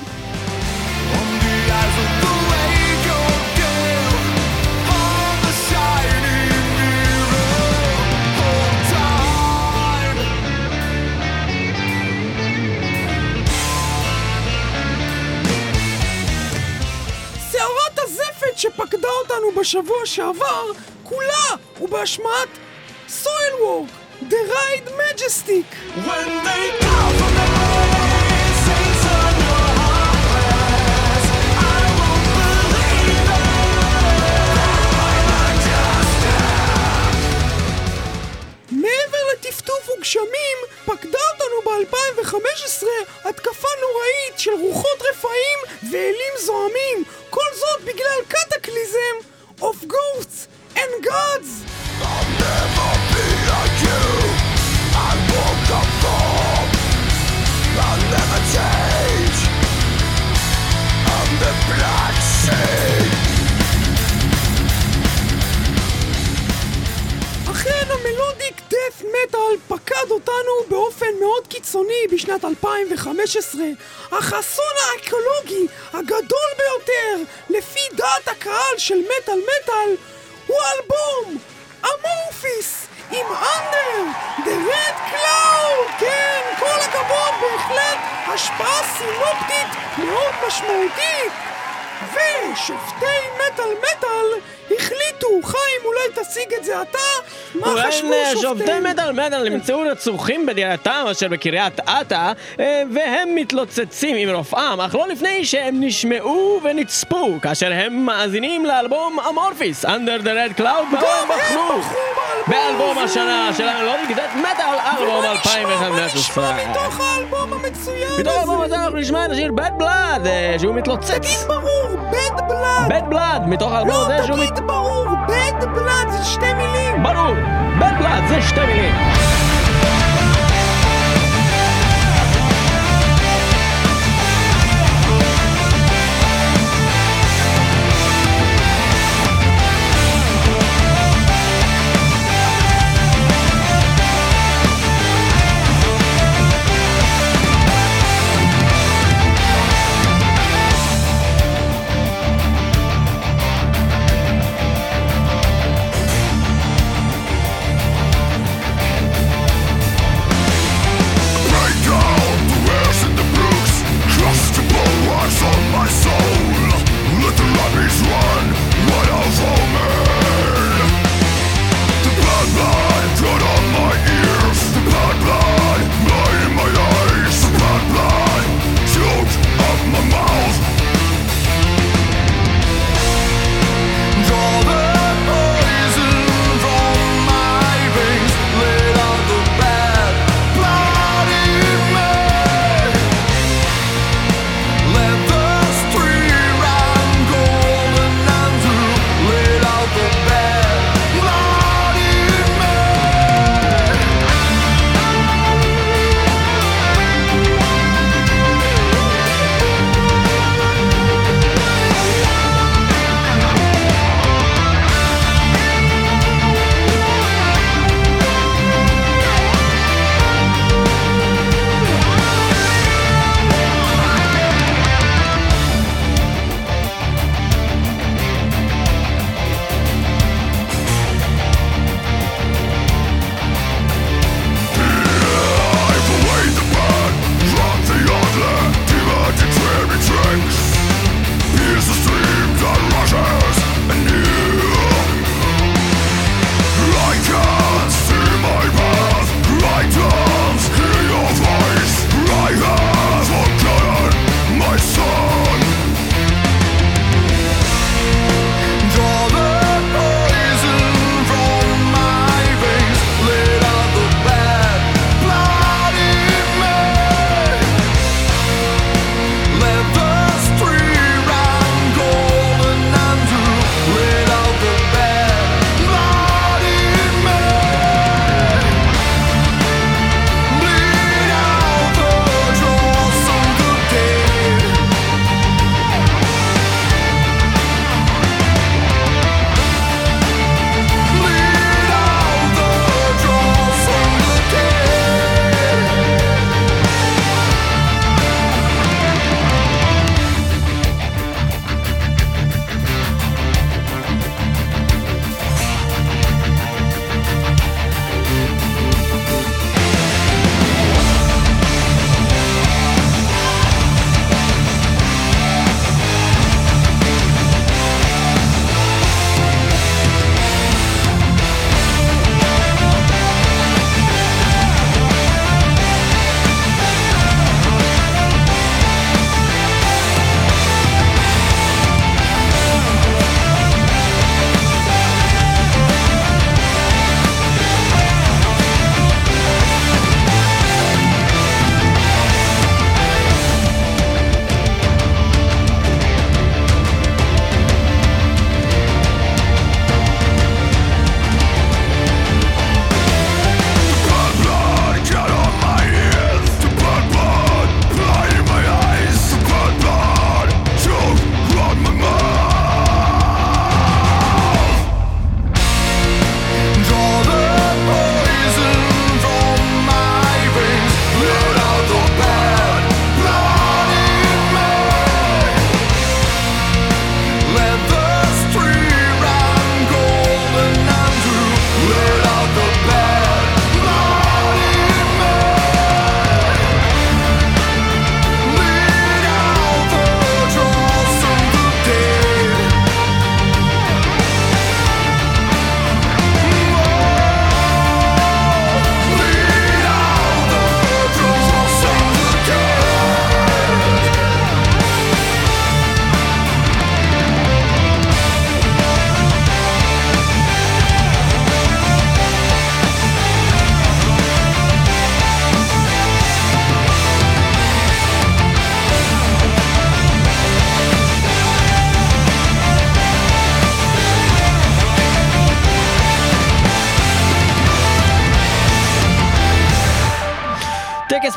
סערת הזפת שפקדה אותנו בשבוע שעבר, כולה ובאשמת סויל וורק, The Ride Majestic. מעבר וגשמים, פקדה אותנו ב-2015 התקפה נוראית של רוחות רפאים ואלים זועמים, כל זאת בגלל קטקליזם of ghosts and gods! אכן דף מטאל פקד אותנו באופן מאוד קיצוני בשנת 2015 אך האסון האקולוגי הגדול ביותר לפי דעת הקהל של מטאל מטאל הוא האלבום Amorphis עם Under the Red Cloud כן, כל הכבוד, בהחלט השפעה סינופטית מאוד משמעותית. ושופטי מטאל מטאל החליטו, חיים אולי תשיג את זה אתה, מה חשבו ובכן, שופטי מטאל מטאל נמצאו רצוחים בדירתם אשר בקריית אתא אה, והם מתלוצצים עם רופאם אך לא לפני שהם נשמעו ונצפו כאשר הם מאזינים לאלבום אמורפיס Under the Red Cloud והם בחרו באלבום השנה של המלודיק דאט מטאל אלבום בוא נשמע? 2015 מתוך האלבום המצוין מתוך האלבום הזה הזה אנחנו נשמע את השיר Bad Blood אה, שהוא מתלוצץ. ברור, בד בלאד Bad Blood מתוך האלבום לא, הזה שהוא מת... ברור, בד בלאד זה שתי מילים. ברור Bad Blood זה שתי מילים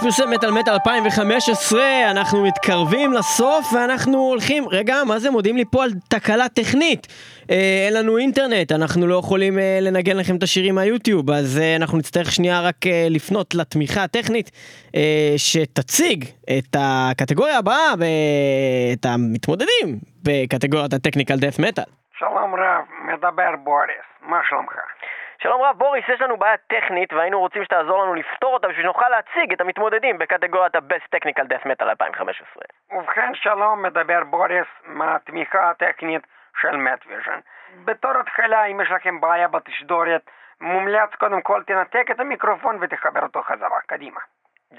פרסי מטאל מטאל 2015, אנחנו מתקרבים לסוף ואנחנו הולכים, רגע, מה זה מודיעים לי פה על תקלה טכנית? אה, אין לנו אינטרנט, אנחנו לא יכולים אה, לנגן לכם את השירים מהיוטיוב, אז אה, אנחנו נצטרך שנייה רק אה, לפנות לתמיכה הטכנית אה, שתציג את הקטגוריה הבאה, ואת המתמודדים בקטגוריית הטכניקל דף מטאל. שלום רב, מדבר בוריס, מה שלומך? שלום רב בוריס, יש לנו בעיה טכנית והיינו רוצים שתעזור לנו לפתור אותה בשביל שנוכל להציג את המתמודדים בקטגוריית ה-Best Technical Death Metal 2015. ובכן שלום, מדבר בוריס מהתמיכה הטכנית של מטוויז'ן. בתור התחלה, אם יש לכם בעיה בתשדורת, מומלץ קודם כל תנתק את המיקרופון ותחבר אותו חזרה, קדימה.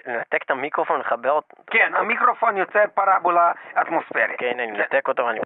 לנתק את המיקרופון, לחבר אותו? כן, המיקרופון יוצר פרבולה אטמוספרית. כן, אני מנתק אותו ואני...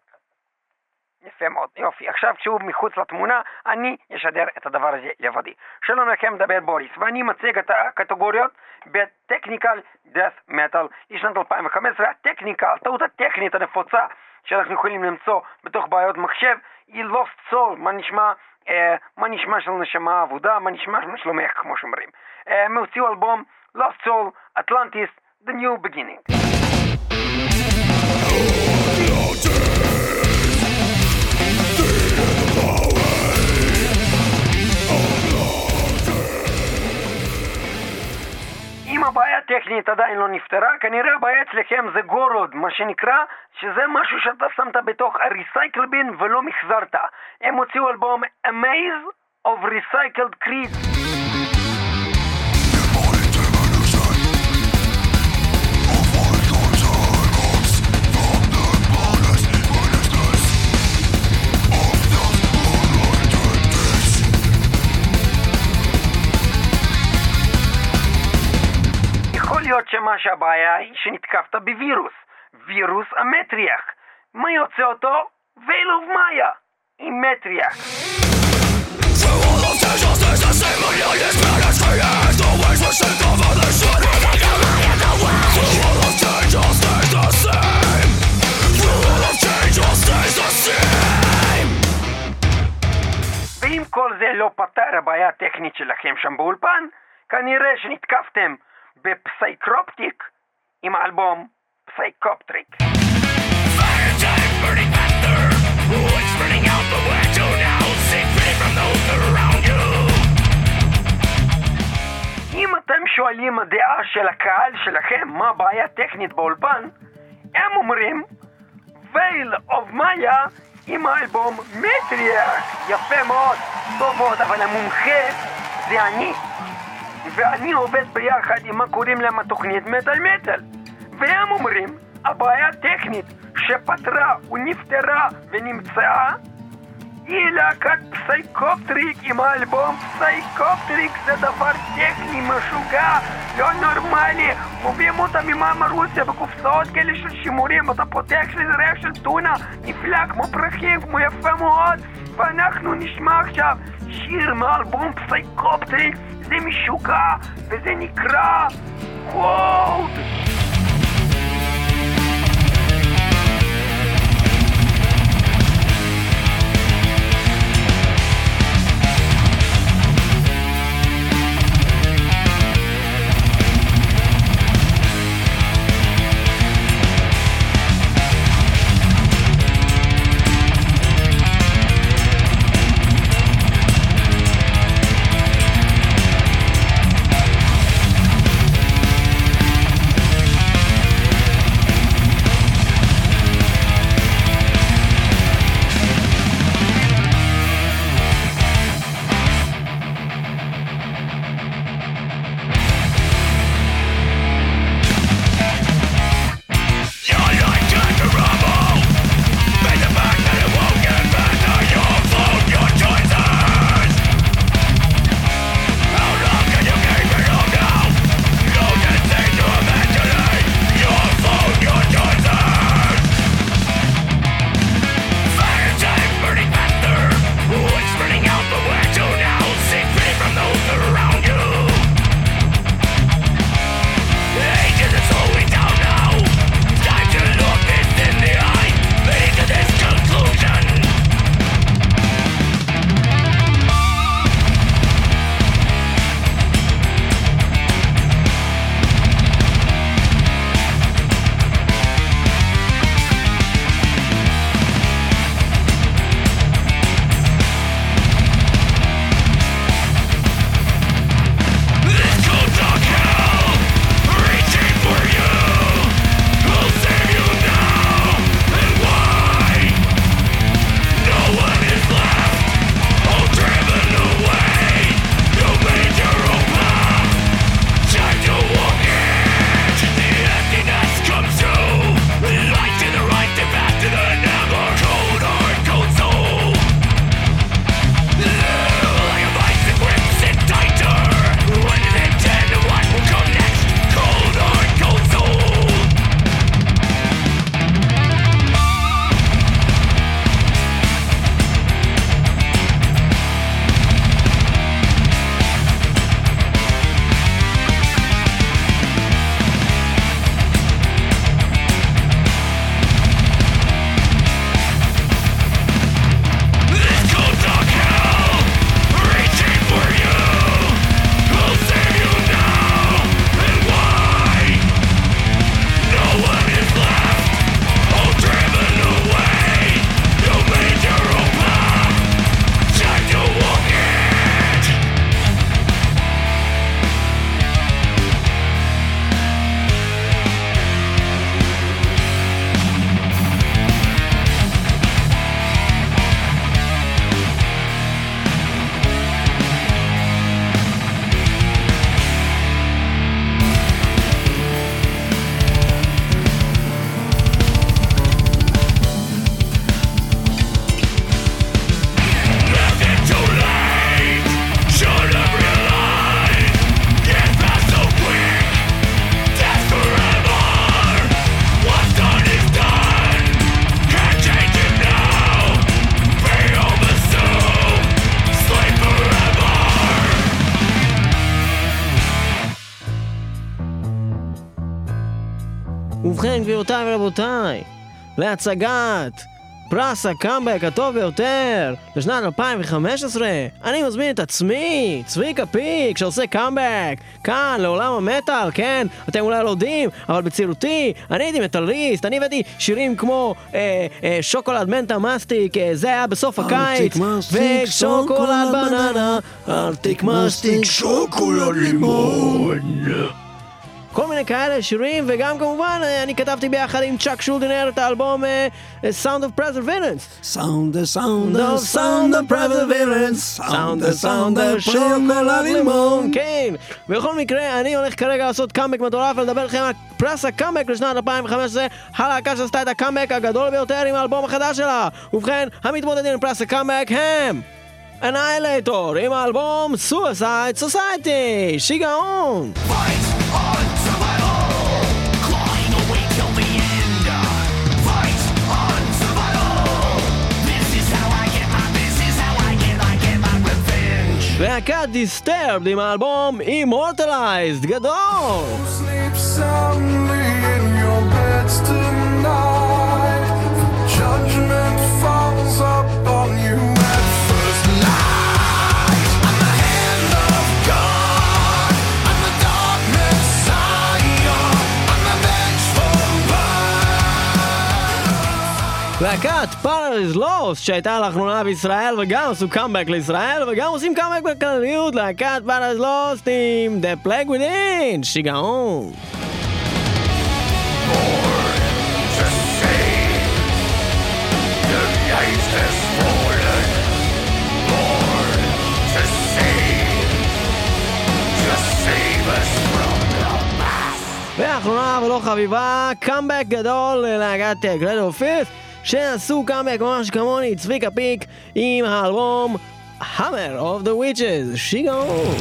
יפה מאוד, יופי. עכשיו כשהוא מחוץ לתמונה, אני אשדר את הדבר הזה לבדי. שלום לכם, מדבר בוריס, ואני מציג את הקטגוריות בטכניקל דאט מטאל לשנת 2015. הטכניקה, הטעות הטכנית הנפוצה שאנחנו יכולים למצוא בתוך בעיות מחשב היא lost soul, מה נשמע, אה, מה נשמע של נשמה אבודה, מה נשמע של שלומך, כמו שאומרים. אה, הם הוציאו אלבום lost soul, Atlantis, The New Beginning. הבעיה הטכנית עדיין לא נפתרה, כנראה הבעיה אצלכם זה גורוד, מה שנקרא, שזה משהו שאתה שמת בתוך בין ולא מחזרת. הם הוציאו אלבום Amaze of Recycled Creed. להיות שמה שהבעיה היא שנתקפת בווירוס, וירוס המטריח. מה יוצא אותו? וייל אוף מאיה, עם מטריח. ואם כל זה לא פתר הבעיה הטכנית שלכם שם באולפן, כנראה שנתקפתם ב-Psycroptic עם האלבום Psycroptic. אם אתם שואלים הדעה של הקהל שלכם מה הבעיה הטכנית באולפן, הם אומרים Veil of Maya עם האלבום Matriarch. יפה מאוד, טוב מאוד, אבל המומחה זה אני. ואני עובד ביחד עם מה קוראים להם התוכנית מטאל מטאל. והם אומרים, הבעיה הטכנית שפתרה ונפתרה ונמצאה היא להקת Psycroptic עם האלבום Psycroptic זה דבר טכני משוגע, לא נורמלי. מביאים אותם ממאמה רוסיה בקופסאות כאלה של שימורים. אתה פותח שזה ריח של טונה נפלא כמו פרחים, כמו יפה מאוד. ואנחנו נשמע עכשיו שיר מאלבום Psycroptic זה משוגע וזה נקרא Cold ורבותיי, להצגת פרס הקאמבק הטוב ביותר לשנת 2015, אני מזמין את עצמי, צביקה פיק, שעושה קאמבק, כאן, לעולם המטאל, כן? אתם אולי לא יודעים, אבל בצעירותי, אני הייתי מטאליסט, אני הבאתי שירים כמו אה, אה, שוקולד מנטה מסטיק, אה, זה היה בסוף הקיץ, ושוקולד בננה, אל תיק מסטיק, שוקולד לימון. כל מיני כאלה שירים, וגם כמובן אה, אני כתבתי ביחד עם צ'אק שולדינר את האלבום אה, אה, Sound of Perseverance. Sound the sound the sound of perseverance, sound the sound of שוקולד לימון. כן, בכל מקרה, אני הולך כרגע לעשות קאמבק מטורף ולדבר איתכם על פרס הקאמבק לשנת 2015, הלהקה שעשתה את הקאמבק הגדול ביותר עם האלבום החדש שלה. ובכן, המתמודדים עם פרס הקאמבק הם... Annihilator עם האלבום Suicide Society, שיגעון! להקת דיסטרבד עם האלבום Immortalized, גדול! Sleep soundly in your beds tonight. להקת Paradise Lost שהייתה לאחרונה בישראל וגם עשו קאמבק לישראל וגם עושים קאמבק בכלליות להקת Paradise Lost עם The Plague Within, שיגעון! ואחרונה ולא חביבה, קאמבק גדול ללהקת גרד אופיס שעשו קאמבק ממש כמוני, צביקה פיק עם האלבום Hammer of the Witches, שיגעון!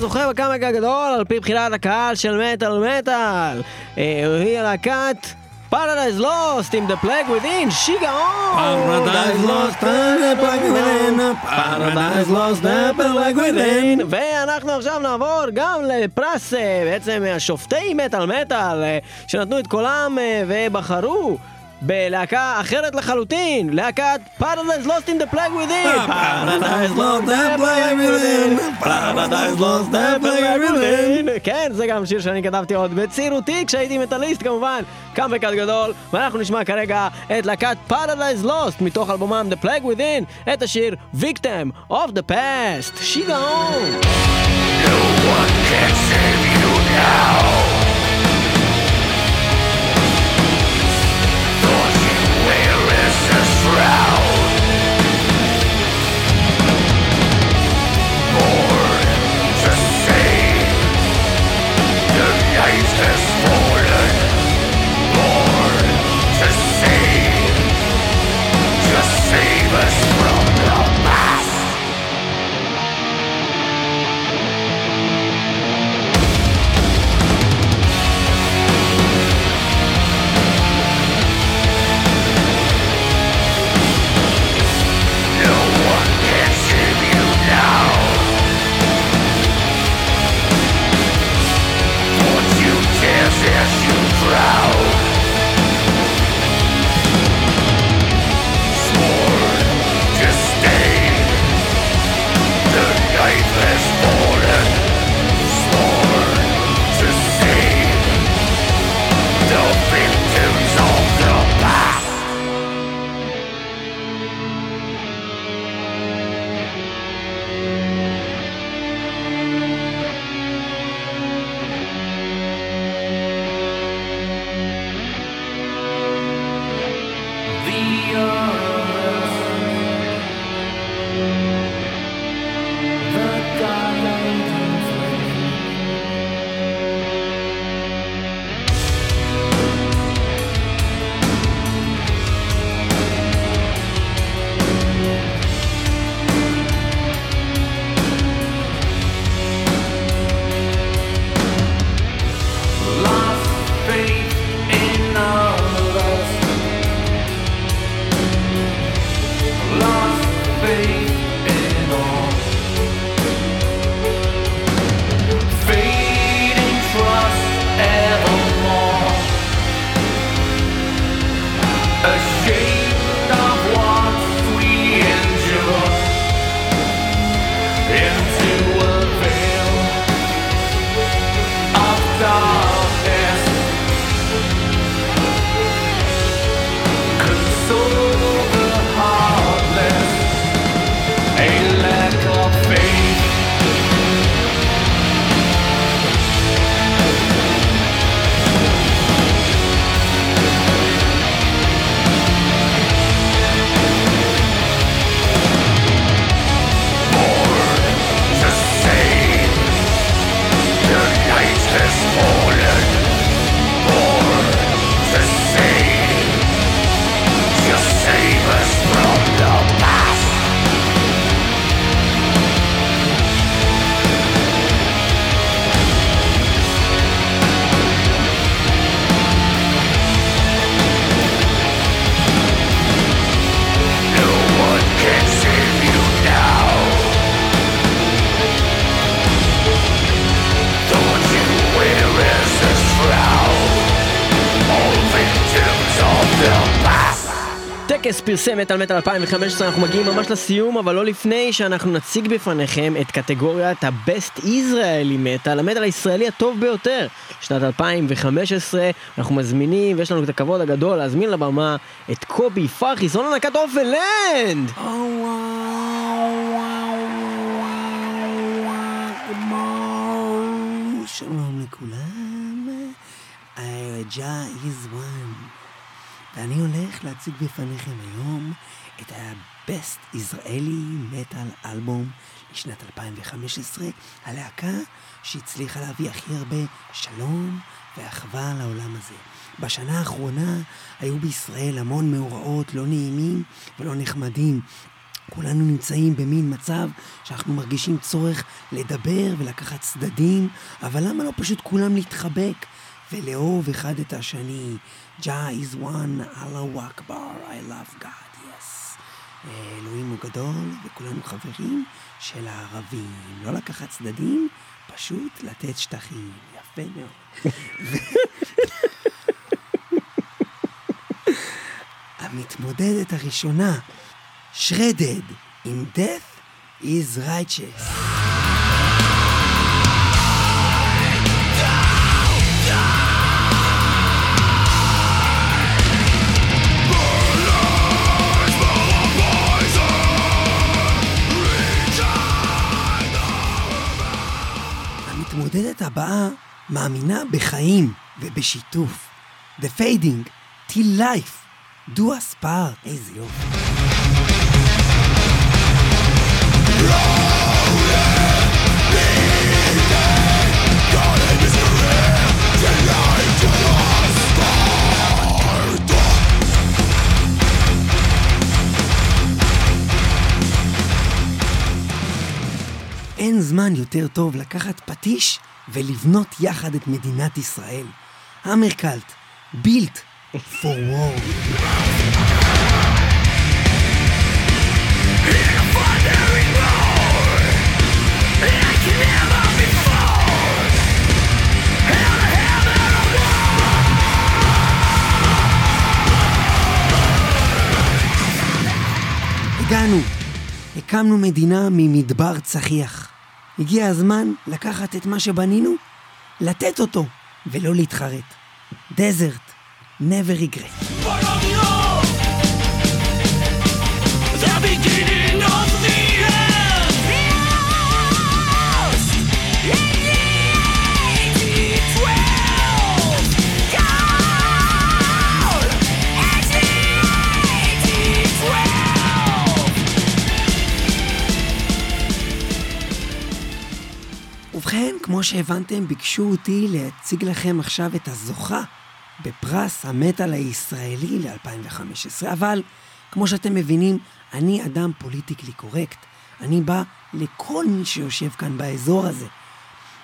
והזוכה בקאמבק הגדול על פי בחירת הקהל של מטאל מטאל אה, היא להקת Paradise Lost עם The Plague Within, שיגעון! Paradise Lost, The Plague Within, Paradise Lost, The Plague Within. ואנחנו עכשיו נעבור גם לפרס אה, בעצם השופטי מטאל מטאל אה, שנתנו את קולם ובחרו בלהקה אחרת לחלוטין, להקת Paradise Lost in the Plague Within. Paradise Lost, The Plague Within, Paradise Lost, The Plague Within. כן, זה גם שיר שאני כתבתי עוד בצעירותי כשהייתי מטאליסט כמובן, קאמבק גדול, ואנחנו נשמע כרגע את להקת Paradise Lost מתוך אלבומם The Plague Within, את השיר Victim of the Past, שיגעון! Save us from the past. פרסי מטאל מטאל 2015, אנחנו מגיעים ממש לסיום, אבל לא לפני שאנחנו נציג בפניכם את קטגוריית ה-Best ישראלי מטאל, המטאל הישראלי הטוב ביותר, שנת 2015, אנחנו מזמינים, ויש לנו את הכבוד הגדול להזמין לבמה את קובי פרחי, זון הנקת אופנלנד! שלום לכולם, ג'ה is one, ואני הולך להציג בפניכם היום את ה-Best ישראלי מטאל אלבום לשנת 2015, הלהקה שהצליחה להביא הכי הרבה שלום ואחווה לעולם הזה. בשנה האחרונה היו בישראל המון מאורעות לא נעימים ולא נחמדים. כולנו נמצאים במין מצב שאנחנו מרגישים צורך לדבר ולקחת צדדים, אבל למה לא פשוט כולם להתחבק ולאהוב אחד את השני? ג'ה is one, אללהו אכבר, I love God, yes. אלוהים הוא גדול וכולנו חברים של הערבים. לא לקחת צדדים, פשוט לתת שטחים. יפה מאוד. [laughs] המתמודדת הראשונה, Shredded in Death is Righteous. המתמודדת הבאה מאמינה בחיים ובשיתוף. The Fading, Till Life, Do Part, איזה יופי. אין זמן יותר טוב לקחת פטיש ולבנות יחד את מדינת ישראל. המרקלט, built for war. הגענו, הקמנו מדינה ממדבר צחיח. הגיע הזמן לקחת את מה שבנינו, לתת אותו, ולא להתחרט. דזרט, never regret. The beginning ובכן, כמו שהבנתם, ביקשו אותי להציג לכם עכשיו את הזוכה בפרס המטאל הישראלי ל-2015. אבל, כמו שאתם מבינים, אני אדם פוליטיקלי קורקט. אני בא לכל מי שיושב כאן באזור הזה.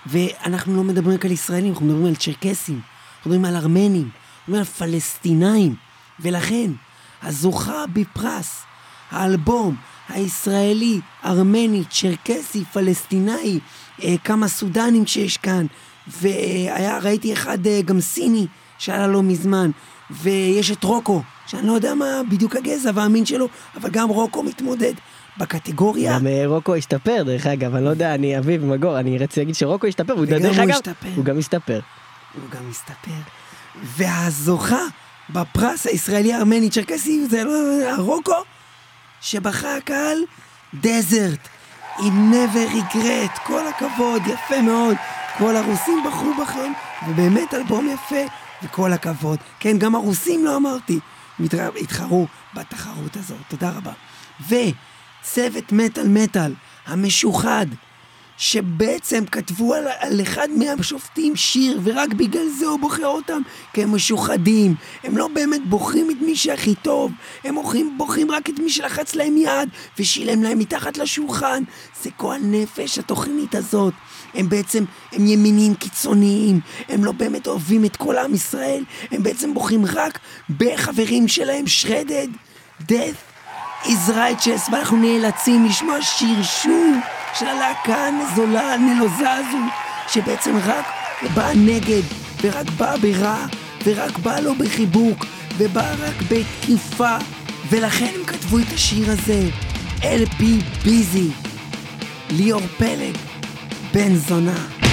ואנחנו לא מדברים רק על ישראלים, אנחנו מדברים על צ'רקסים, אנחנו מדברים על ארמנים, אנחנו מדברים על פלסטינאים. ולכן, הזוכה בפרס, האלבום הישראלי, ארמני, צ'רקסי, פלסטינאי, אה, כמה סודנים שיש כאן, והיה, ראיתי אחד אה, גם סיני שעלה לא מזמן, ויש את רוקו, שאני לא יודע מה בדיוק הגזע והמין שלו, אבל גם רוקו מתמודד בקטגוריה. גם אה, רוקו השתפר דרך אגב, אני לא יודע, אני אביב מגור, אני רציתי להגיד שרוקו השתפר, והוא וגם דרך הוא אגב, השתפר. הוא גם השתפר. הוא גם מסתפר. והזוכה בפרס הישראלי הארמני צ'רקסי זה לא הרוקו שבחר הקהל דזרט. היא never regret, כל הכבוד, יפה מאוד. כל הרוסים בחרו בכם, ובאמת אלבום יפה, וכל הכבוד. כן, גם הרוסים לא אמרתי, התחרו בתחרות הזאת, תודה רבה. וצוות מטאל מטאל, המשוחד, שבעצם כתבו על, על אחד מהשופטים שיר, ורק בגלל זה הוא בוחר אותם, כי הם משוחדים. הם לא באמת בוחרים את מי שהכי טוב, הם בוחרים, בוחרים רק את מי שלחץ להם יד ושילם להם מתחת לשולחן. זה גועל נפש, התוכנית הזאת. הם בעצם, הם ימינים קיצוניים, הם לא באמת אוהבים את כל עם ישראל, הם בעצם בוחרים רק בחברים שלהם, shredded, death is righteous, ואנחנו נאלצים לשמוע שרשור של הלהקה הנזולה, הנלוזה הזו, שבעצם רק באה נגד, ורק באה ברע, ורק באה לו בחיבוק, ובאה רק בתקיפה, ולכן הם כתבו את השיר הזה, LP ביזי, ליאור פלג, בן זונה.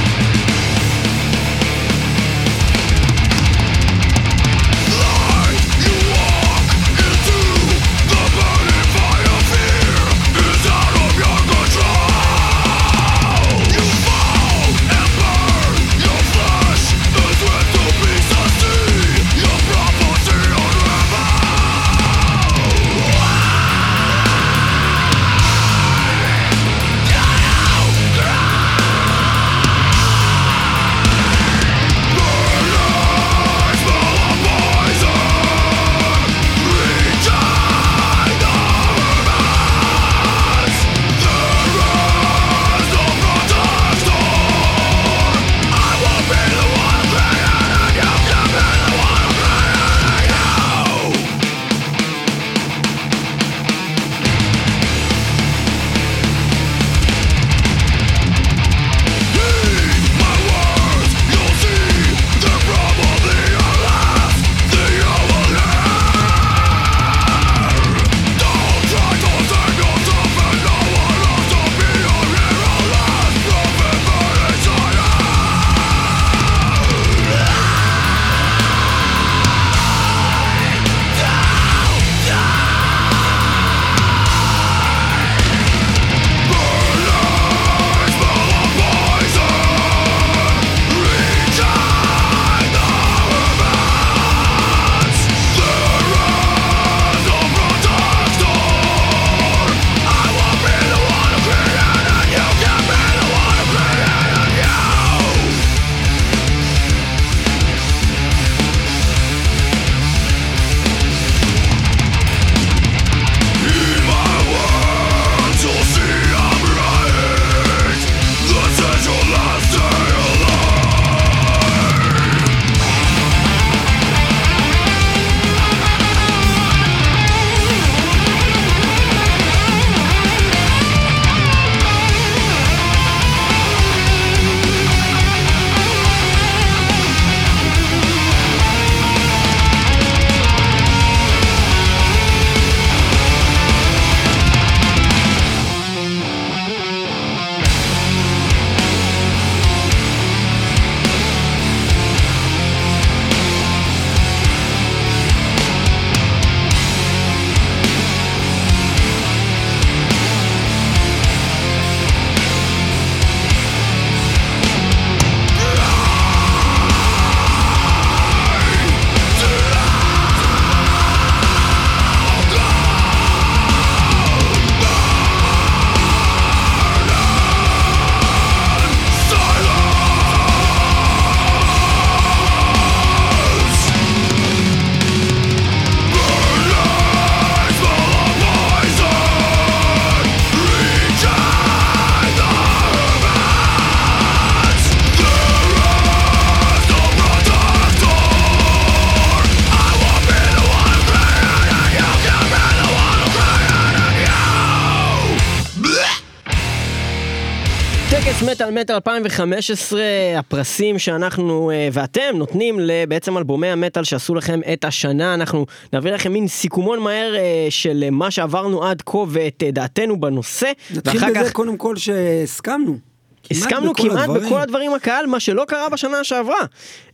מטאל מטאל 2015, הפרסים שאנחנו אה, ואתם נותנים לבעצם אלבומי המטאל שעשו לכם את השנה, אנחנו נביא לכם מין סיכומון מהר אה, של מה שעברנו עד כה ואת אה, דעתנו בנושא. נתחיל בזה כך- קודם כל שהסכמנו. הסכמנו בכל כמעט הדברים. בכל הדברים הקהל, מה שלא קרה בשנה שעברה.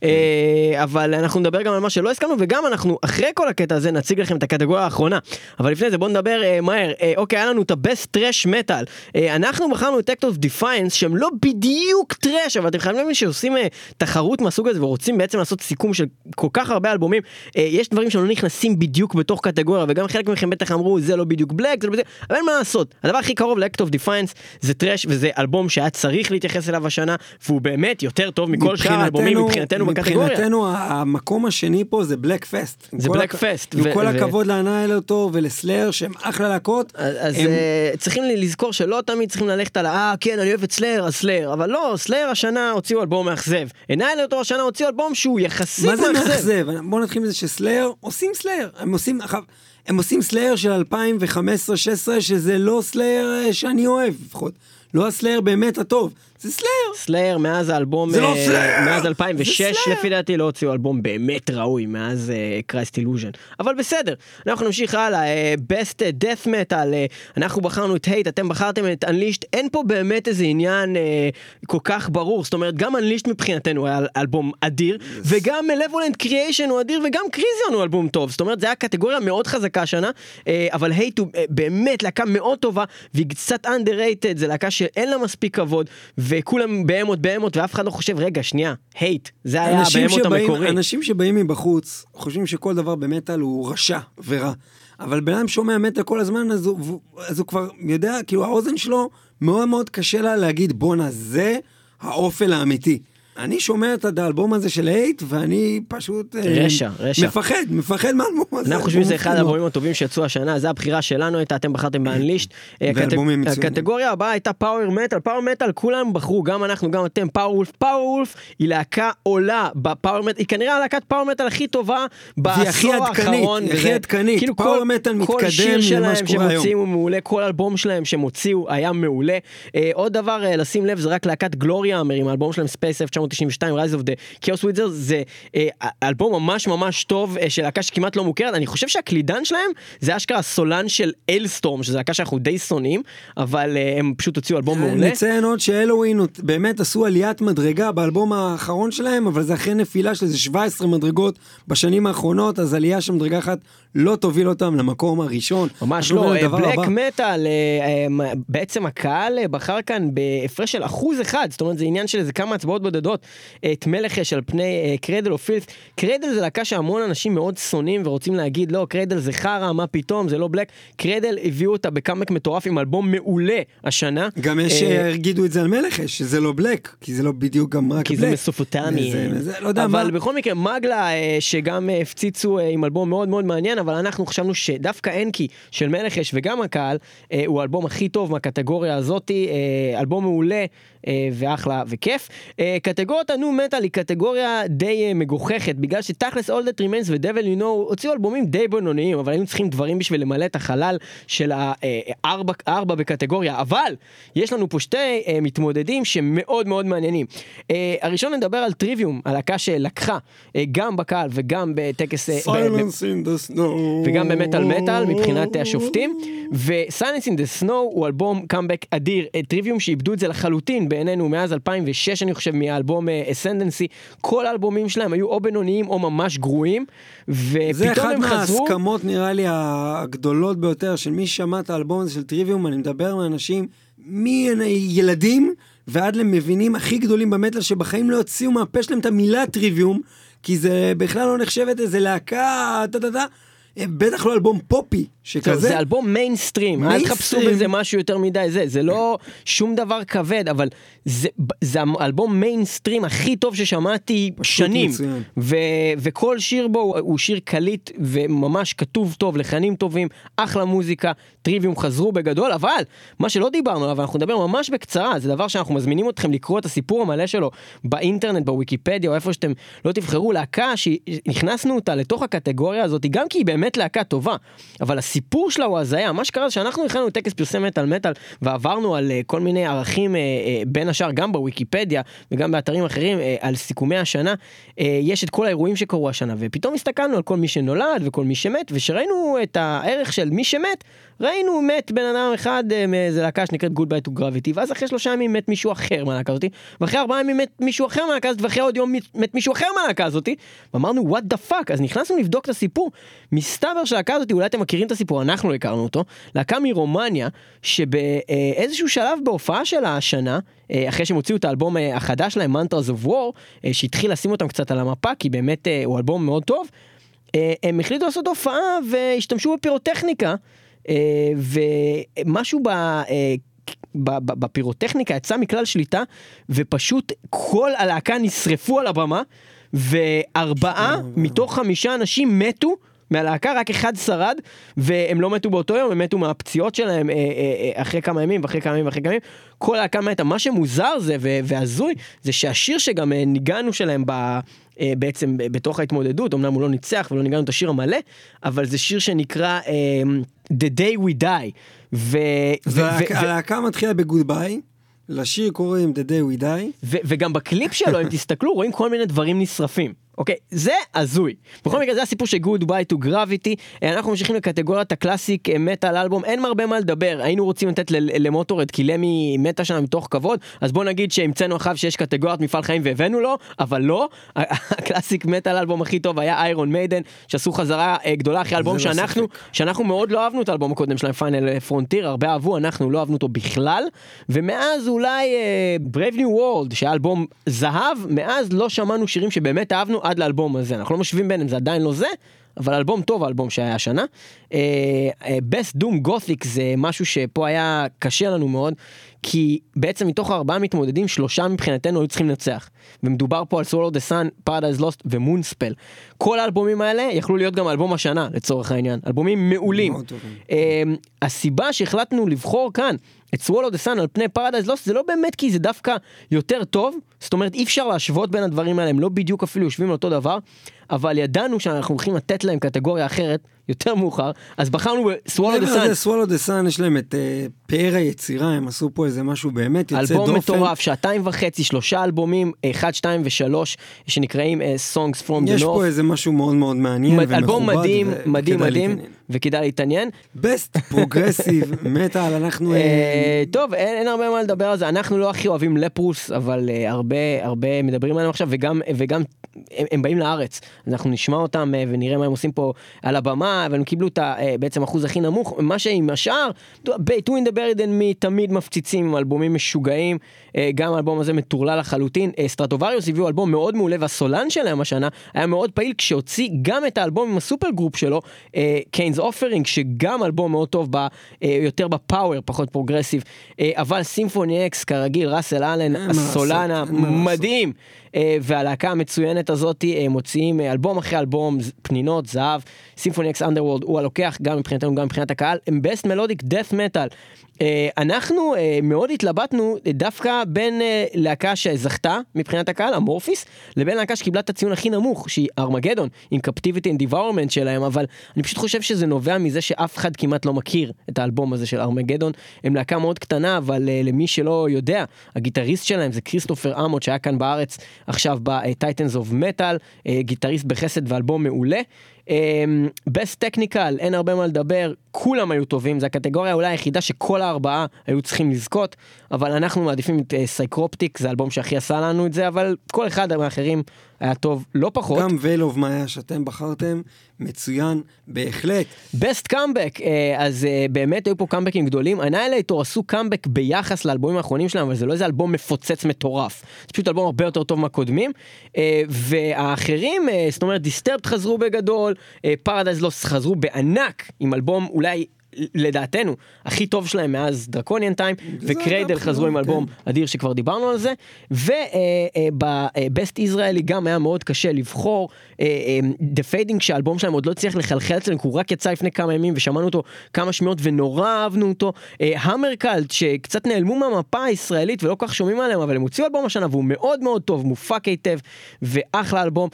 אה, אבל אנחנו נדבר גם על מה שלא הסכמנו, וגם אנחנו, אחרי כל הקטע הזה, נציג לכם את הקטגוריה האחרונה. אבל לפני זה בואו נדבר אה, מהר. אה, אוקיי, היה לנו את ה-Best Trash Metal. אה, אנחנו בחרנו את Act of Defiance, שהם לא בדיוק טראש, אבל אתם חייבים להבין שעושים אה, תחרות מהסוג הזה, ורוצים בעצם לעשות סיכום של כל כך הרבה אלבומים. אה, יש דברים שלא נכנסים בדיוק בתוך קטגוריה, וגם חלק מכם בטח אמרו, זה לא בדיוק בלק, זה לא בדיוק... אבל אין מה לעשות. הדבר הכי קרוב ל-Act of Defiance זה טראש, וזה אלבום שהיה צריך להתייחס אליו השנה, והוא באמת יותר טוב מכל שאר האלבומים מבחינתנו בקטגוריה. מבחינתנו המקום השני פה זה Black Fast. זה Black Fast, עם כל הכבוד לאנאילוטור ולסלאר שהם אחלה להקות. אז אה, צריכים לזכור שלא תמיד צריכים ללכת על אה כן אני אוהב את סלאר אז סלאר אבל לא סלאר השנה הוציאו אלבום מאכזב עיניי אותו השנה הוציאו אלבום שהוא יחסית מה זה מאכזב? בוא נתחיל מזה שסלאר עושים סלאר. הם עושים, הם עושים סלאר של 2015-2016 שזה לא סלאר אה, שאני אוהב לפחות. לא הסלאר באמת הטוב, זה סלאר. סלאר מאז האלבום זה לא אה, סלאר! מאז זה 2006 סלאר! לפי דעתי לא הוציאו אלבום באמת ראוי מאז Christ Illusion אבל בסדר אנחנו נמשיך הלאה אה, best death metal אה, אנחנו בחרנו את Hate אתם בחרתם את Unleashed אין פה באמת איזה עניין אה, כל כך ברור זאת אומרת גם Unleashed מבחינתנו היה אלבום אדיר וגם Malevolent Creation הוא אדיר וגם Krisiun הוא אלבום טוב זאת אומרת זה היה קטגוריה מאוד חזקה השנה אה, אבל Hate הוא אה, באמת להקה מאוד טובה והיא קצת underrated זה להקה שאין לה מספיק כבוד וכולם Behemoth Behemoth ואף אחד לא חושב רגע שנייה Hate זה היה ה-Behemoth שבאים, המקורי. אנשים שבאים מבחוץ חושבים שכל דבר במטאל הוא רשע ורע. אבל בן אדם שומע מטאל כל הזמן אז הוא, אז הוא כבר יודע, כאילו האוזן שלו מאוד מאוד קשה לה להגיד בואנה זה האופל האמיתי. אני שומע את האלבום הזה של Hate ואני פשוט אה, רשע, רשע. מפחד, מפחד מהאלבום הזה. אנחנו חושבים שזה אחד האלבומים הטובים שיצאו השנה, זו הבחירה שלנו הייתה, אתם בחרתם ב-Unleashed. מצוינים. הקטגוריה הבאה הייתה Power Metal, Power Metal כולם בחרו, גם אנחנו, גם אתם, Powerwolf. Powerwolf היא להקה עולה בפאוור מטאל, היא כנראה הלהקת Power Metal הכי טובה בעשור האחרון. היא הכי עדכנית. כאילו פאוור כל- מטאל כל מתקדם שיר למה שלהם. שמוציאים הוא מעולה, כל אלבום שלהם שהם הוציאו היה מעולה. אה, עוד דבר אה, לשים לב זה רק להקת גלוריה עם האלבום שלהם ספייס 1992 Rise of the Chaos Wizards זה אה, אלבום ממש ממש טוב אה, של להקה שכמעט לא מוכרת אני חושב שהקלידן שלהם זה אשכרה הסולן של אילסטורם שזה להקה שאנחנו די שונאים אבל אה, הם פשוט הוציאו אלבום מעולה. נציין עוד שאלווין באמת עשו עליית מדרגה באלבום האחרון שלהם, אבל זה אחרי נפילה של איזה 17 מדרגות בשנים האחרונות, אז עלייה של מדרגה אחת לא תוביל אותם למקום הראשון. ממש לא, בלק. מטאל, אה, אה, בעצם הקהל אה, בחר כאן בהפרש של אחוז אחד, זאת אומרת זה עניין של איזה כמה הצבעות בודדות, את מלך אש על פני קרדל או פילס. קרדל זה להקה שהמון אנשים מאוד שונאים ורוצים להגיד לא, קרדל זה חרא, מה פתאום, זה לא בלק. קרדל הביאו אותה בקאמק מטורף עם אלבום מעולה השנה. גם יש אה, שיגידו את זה על מלך אש, שזה לא בלק, כי זה לא בדיוק גם רק כי בלק. זה מסופוטמי. זה- זה- לא מה. אבל בכל מקרה, מגלה אה, שגם אה, הפציצו אה, עם אלבום מאוד מאוד מעניין, אבל אנחנו חשבנו שדווקא אנקי של מלך אש וגם הקהל, אה, הוא האלבום הכי טוב מהקטגוריה הזאתי, אה, אלבום מעולה ואחלה וכיף. אה, קטגוריית הנו מטאל היא קטגוריה די אה, מגוחכת, בגלל שתכלס All That Remains ו-Devil You Know הוציאו אלבומים די בינוניים, אבל היינו צריכים דברים בשביל למלא את החלל של הארבע ארבע בקטגוריה, אבל יש לנו פה שתי אה, מתמודדים שמאוד מאוד מעניינים. אה, הראשון נדבר על טריוויום, הלהקה שלקחה אה, גם בקהל וגם בטקס... אה, Silence in the snow. וגם במטאל מטאל מבחינת השופטים ו-Silence in the Snow הוא אלבום קאמבק אדיר אה, טריוויום שאיבדו את זה לחלוטין בעינינו מאז 2006 אני חושב מהאלבום אסנדנסי כל האלבומים שלהם היו או בינוניים או ממש גרועים זה ופתאום אחד הם חזרו. מההסכמות נראה לי הגדולות ביותר של מי שמע את האלבום הזה של טריוויום, אני מדבר עם אנשים מילדים ועד למבינים הכי גדולים במטאל שבחיים לא יוציאו מהפה שלהם את המילה טריוויום, כי זה בכלל לא נחשבת איזה להקה, טה טה טה, בטח לא אלבום פופי שכזה. זה אלבום מיינסטרים, אל תחפשו. בזה משהו יותר מדי זה, זה לא שום דבר כבד, אבל זה, זה האלבום מיינסטרים הכי טוב ששמעתי שנים, מצוין. ו, וכל שיר בו הוא, הוא שיר קליט וממש כתוב טוב, לחנים טובים, אחלה מוזיקה, טריוויום חזרו בגדול, אבל מה שלא דיברנו עליו, אנחנו נדבר ממש בקצרה, זה דבר שאנחנו מזמינים אתכם לקרוא את הסיפור המלא שלו באינטרנט, בוויקיפדיה, או איפה שאתם לא תבחרו, להקה שנכנסנו אותה לתוך הקטגוריה הזאת, גם כי היא באמת להקה טובה, אבל הסיפור שלה הוא הזיה. מה שקרה זה שאנחנו הכנו לטקס פרסי מטאל מטאל, ועברנו על אה, כל מיני ערכים, אה, אה, בין השאר גם בוויקיפדיה וגם באתרים אחרים, על סיכומי השנה. יש את כל האירועים שקרו השנה, ופתאום הסתכלנו על כל מי שנולד וכל מי שמת, וכשראינו את הערך של מי שמת, ראינו מת בן אדם אחד מאיזה להקה שנקראת Good Bye to Gravity, ואז אחרי שלושה ימים מת מישהו אחר מהלהקה הזאתי, ואחרי ארבעה ימים מת מישהו אחר מהלהקה הזאת, ואחרי עוד יום מת- מישהו אחר מהלהקה הזאתי, ואמרנו what the fuck, אז נכנסנו לבדוק את הסיפור, מסתבר שהלהקה הזאתי, אולי אתם מכירים את הסיפור, אנחנו לא הכרנו אותו, להקה מרומניה, שבאיזשהו שלב בהופעה שלה השנה, אה, אחרי שהם הוציאו את האלבום אה, החדש שלהם, Mantras of War, אה, שהתחיל לשים אותם קצת על המפה, כי באמת הוא אלבום מאוד טוב, הם החליטו לעשות הופעה והשתמשו בפירוטכניקה, ומשהו ב- בפירוטכניקה יצא מכלל שליטה ופשוט כל הלהקה נשרפו על הבמה וארבעה מתוך חמישה אנשים מתו מהלהקה רק אחד שרד והם לא מתו באותו יום הם מתו מהפציעות שלהם אה, אה, אה, אחרי כמה ימים ואחרי כמה ימים ואחרי כמה ימים כל הלהקה מתה מה שמוזר זה והזוי זה שהשיר שגם אה, ניגענו שלהם ב... אה, בעצם בתוך ההתמודדות, אמנם הוא לא ניצח ולא ניגנו את השיר המלא, אבל זה שיר שנקרא The Day We Die. ו... והלהקה מתחילה ב-Goodbye, לשיר קוראים The Day We Die. וגם בקליפ שלו, אם תסתכלו, רואים כל מיני דברים נשרפים. אוקיי, זה הזוי. בכל מקרה, זה הסיפור של Good Bye to Gravity. אה, אנחנו ממשיכים לקטגוריית ה-classic metal album, אין הרבה מה לדבר. היינו רוצים לתת למוטורהד, כי למי מתה שם מתוך כבוד, אז בוא נגיד שהמצאנו עכשיו שיש קטגוריית מפעל חיים והבאנו לו, אבל לא. ה-classic metal album הכי טוב היה איירון מיידן, שעשו חזרה אה, גדולה אחרי אלבום לא שאנחנו, שאנחנו מאוד לא אהבנו את האלבום הקודם שלהם, Final Frontier, הרבה אהבו, אנחנו לא אהבנו אותו בכלל, ומאז אולי Brave New World, שהיה אלבום זהב, מאז לא שמענו שירים שבאמת אהבנו עד לאלבום הזה, אנחנו לא משווים ביניהם, זה עדיין לא זה. אבל אלבום טוב האלבום שהיה השנה. Best Doom Gothic זה משהו שפה היה קשה לנו מאוד, כי בעצם מתוך ארבעה מתמודדים, שלושה מבחינתנו היו צריכים לנצח. ומדובר פה על Swallow the Sun, Paradise Lost ומונספל. כל האלבומים האלה יכלו להיות גם אלבום השנה לצורך העניין, אלבומים מעולים. אמ, הסיבה שהחלטנו לבחור כאן את Swallow the Sun על פני Paradise Lost זה לא באמת כי זה דווקא יותר טוב, זאת אומרת אי אפשר להשוות בין הדברים האלה, הם לא בדיוק אפילו יושבים על אותו דבר, אבל ידענו שאנחנו הולכים לתת להם קטגוריה אחרת יותר מאוחר, אז בחרנו ב-Swallow the מעבר Sun. לזה, Swallow the Sun יש להם את אה, פאר היצירה, הם עשו פה איזה משהו באמת יוצא דופן. אלבום מטורף, שעתיים וחצי, שלושה אלבומים, אחד, שתיים ושלוש, שנקראים אה, Songs from the North. פה איזה משהו מאוד מאוד מעניין ומכובד. אלבום מדהים, וכדאי מדהים, מדהים. וכדאי להתעניין. Best progressive metal, אנחנו... אה, אה, טוב, אין, אין הרבה מה לדבר על זה, אנחנו לא הכי אוהבים לפרוס, אבל אה, הרבה הרבה מדברים עליהם עכשיו, וגם, וגם הם, הם באים לארץ, אנחנו נשמע אותם אה, ונראה מה הם עושים פה על הבמה, אבל הם קיבלו את ה- בעצם אחוז הכי נמוך, מה שעם השאר, the Buried and Me תמיד מפציצים עם אלבומים משוגעים, גם האלבום הזה מטורלל לחלוטין, אה, סטרטובריוס הביאו אלבום מאוד מעולה, והסולן שלהם השנה היה מאוד פעיל כשהוציא גם את האלבום עם ה-supergroup שלו, Cain's Offering, שגם אלבום מאוד טוב, ב, אה, יותר בפאוור, פחות פרוגרסיב, אה, אבל סימפוני אקס, כרגיל, ראסל אלן, הסולן. המדהים, אה, והלהקה המצוינת הזאת אה, מוציאים אה, אלבום אחרי אלבום, פנינות, זהב, סימפוני אקס Underworld הוא הלוקח, גם מבחינתנו, גם מבחינת הקהל, הם Best melodic death metal. אנחנו אה, מאוד התלבטנו אה, דווקא בין אה, להקה שזכתה מבחינת הקהל, המורפיס, לבין להקה שקיבלה את הציון הכי נמוך, שהיא ארמגדון, עם Captivity and Devourment שלהם, אבל אני פשוט חושב שזה נובע מזה שאף אחד כמעט לא מכיר את האלבום הזה של ארמגדון. הם להקה מאוד קטנה, אבל אה, למי שלא יודע, הגיטריסט שלהם זה כריסטופר אמוט שהיה כאן בארץ עכשיו ב-Titans of Metal, גיטריסט בחסד ואלבום מעולה. Best technical, אין הרבה מה לדבר, כולם היו טובים, זו הקטגוריה אולי היחידה שכל הארבעה היו צריכים לזכות, אבל אנחנו מעדיפים את סייקרופטיק, זה האלבום שהכי עשה לנו את זה, אבל כל אחד מהאחרים היה טוב לא פחות. גם Ov מאיה שאתם בחרתם, מצוין בהחלט. Best comeback, אז אה, באמת היו פה קאמבקים גדולים. אניהילייטור עשו קאמבק ביחס לאלבומים האחרונים שלהם, אבל זה לא איזה אלבום מפוצץ מטורף. זה פשוט אלבום הרבה יותר טוב מהקודמים. אה, והאחרים, אה, זאת אומרת דיסטרבט חזרו בגדול, פרדייז לוס חזרו בענק עם אלבום אולי לדעתנו, הכי טוב שלהם מאז Draconian Times, וקריידל חזרו עם אלבום אדיר שכבר דיברנו על זה, וב-best ישראלי גם היה מאוד קשה לבחור, אה, The Fading שהאלבום שלהם עוד לא הצליח לחלחל אצלנו, כי הוא רק יצא לפני כמה ימים ושמענו אותו כמה שמיעות ונורא אהבנו אותו, המרקלט שקצת נעלמו מהמפה הישראלית ולא כל כך שומעים עליהם, אבל הם הוציאו אלבום השנה והוא מאוד מאוד טוב, מופק היטב, ואחלה אלבום,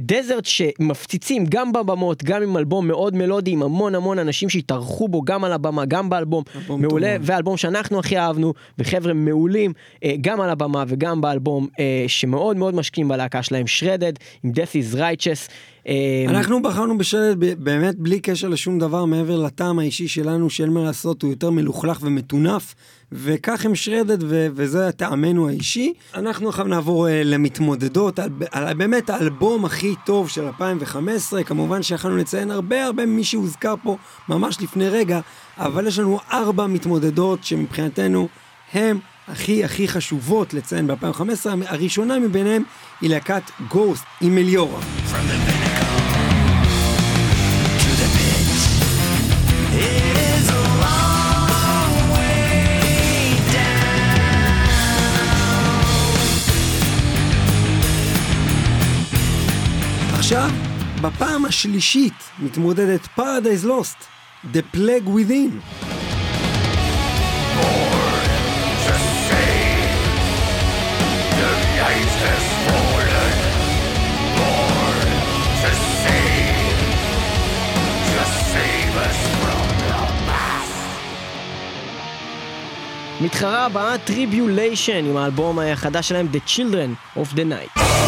דזרט שמפציצים גם בבמות, גם עם אלבום מאוד מלודי, עם המון המון אנשים שהתארחו בו גם על הבמה, גם באלבום, מעולה, ואלבום שאנחנו הכי אהבנו, וחבר'ה מעולים, אה, גם על הבמה וגם באלבום, אה, שמאוד מאוד משקיעים בלהקה שלהם, Shredded, עם Death is Righteous. אה, אנחנו בחרנו בשלט באמת בלי קשר לשום דבר מעבר לטעם האישי שלנו שאין מה לעשות, הוא יותר מלוכלך ומטונף, וכך הם שרדת ו- וזה טעמנו האישי. אנחנו עכשיו נעבור uh, למתמודדות, על, על באמת האלבום הכי טוב של 2015, כמובן שיכולנו לציין הרבה הרבה ממי שהוזכר פה ממש לפני רגע, אבל יש לנו ארבע מתמודדות שמבחינתנו הם הכי הכי חשובות לציין ב-2015, הראשונה מביניהם היא להקת גוסט עם מליורה. עכשיו, בפעם השלישית מתמודדת Paradise Lost, The Plague Within. מתחרה הבאה טריבוליישן עם האלבום החדש שלהם The Children of the Night.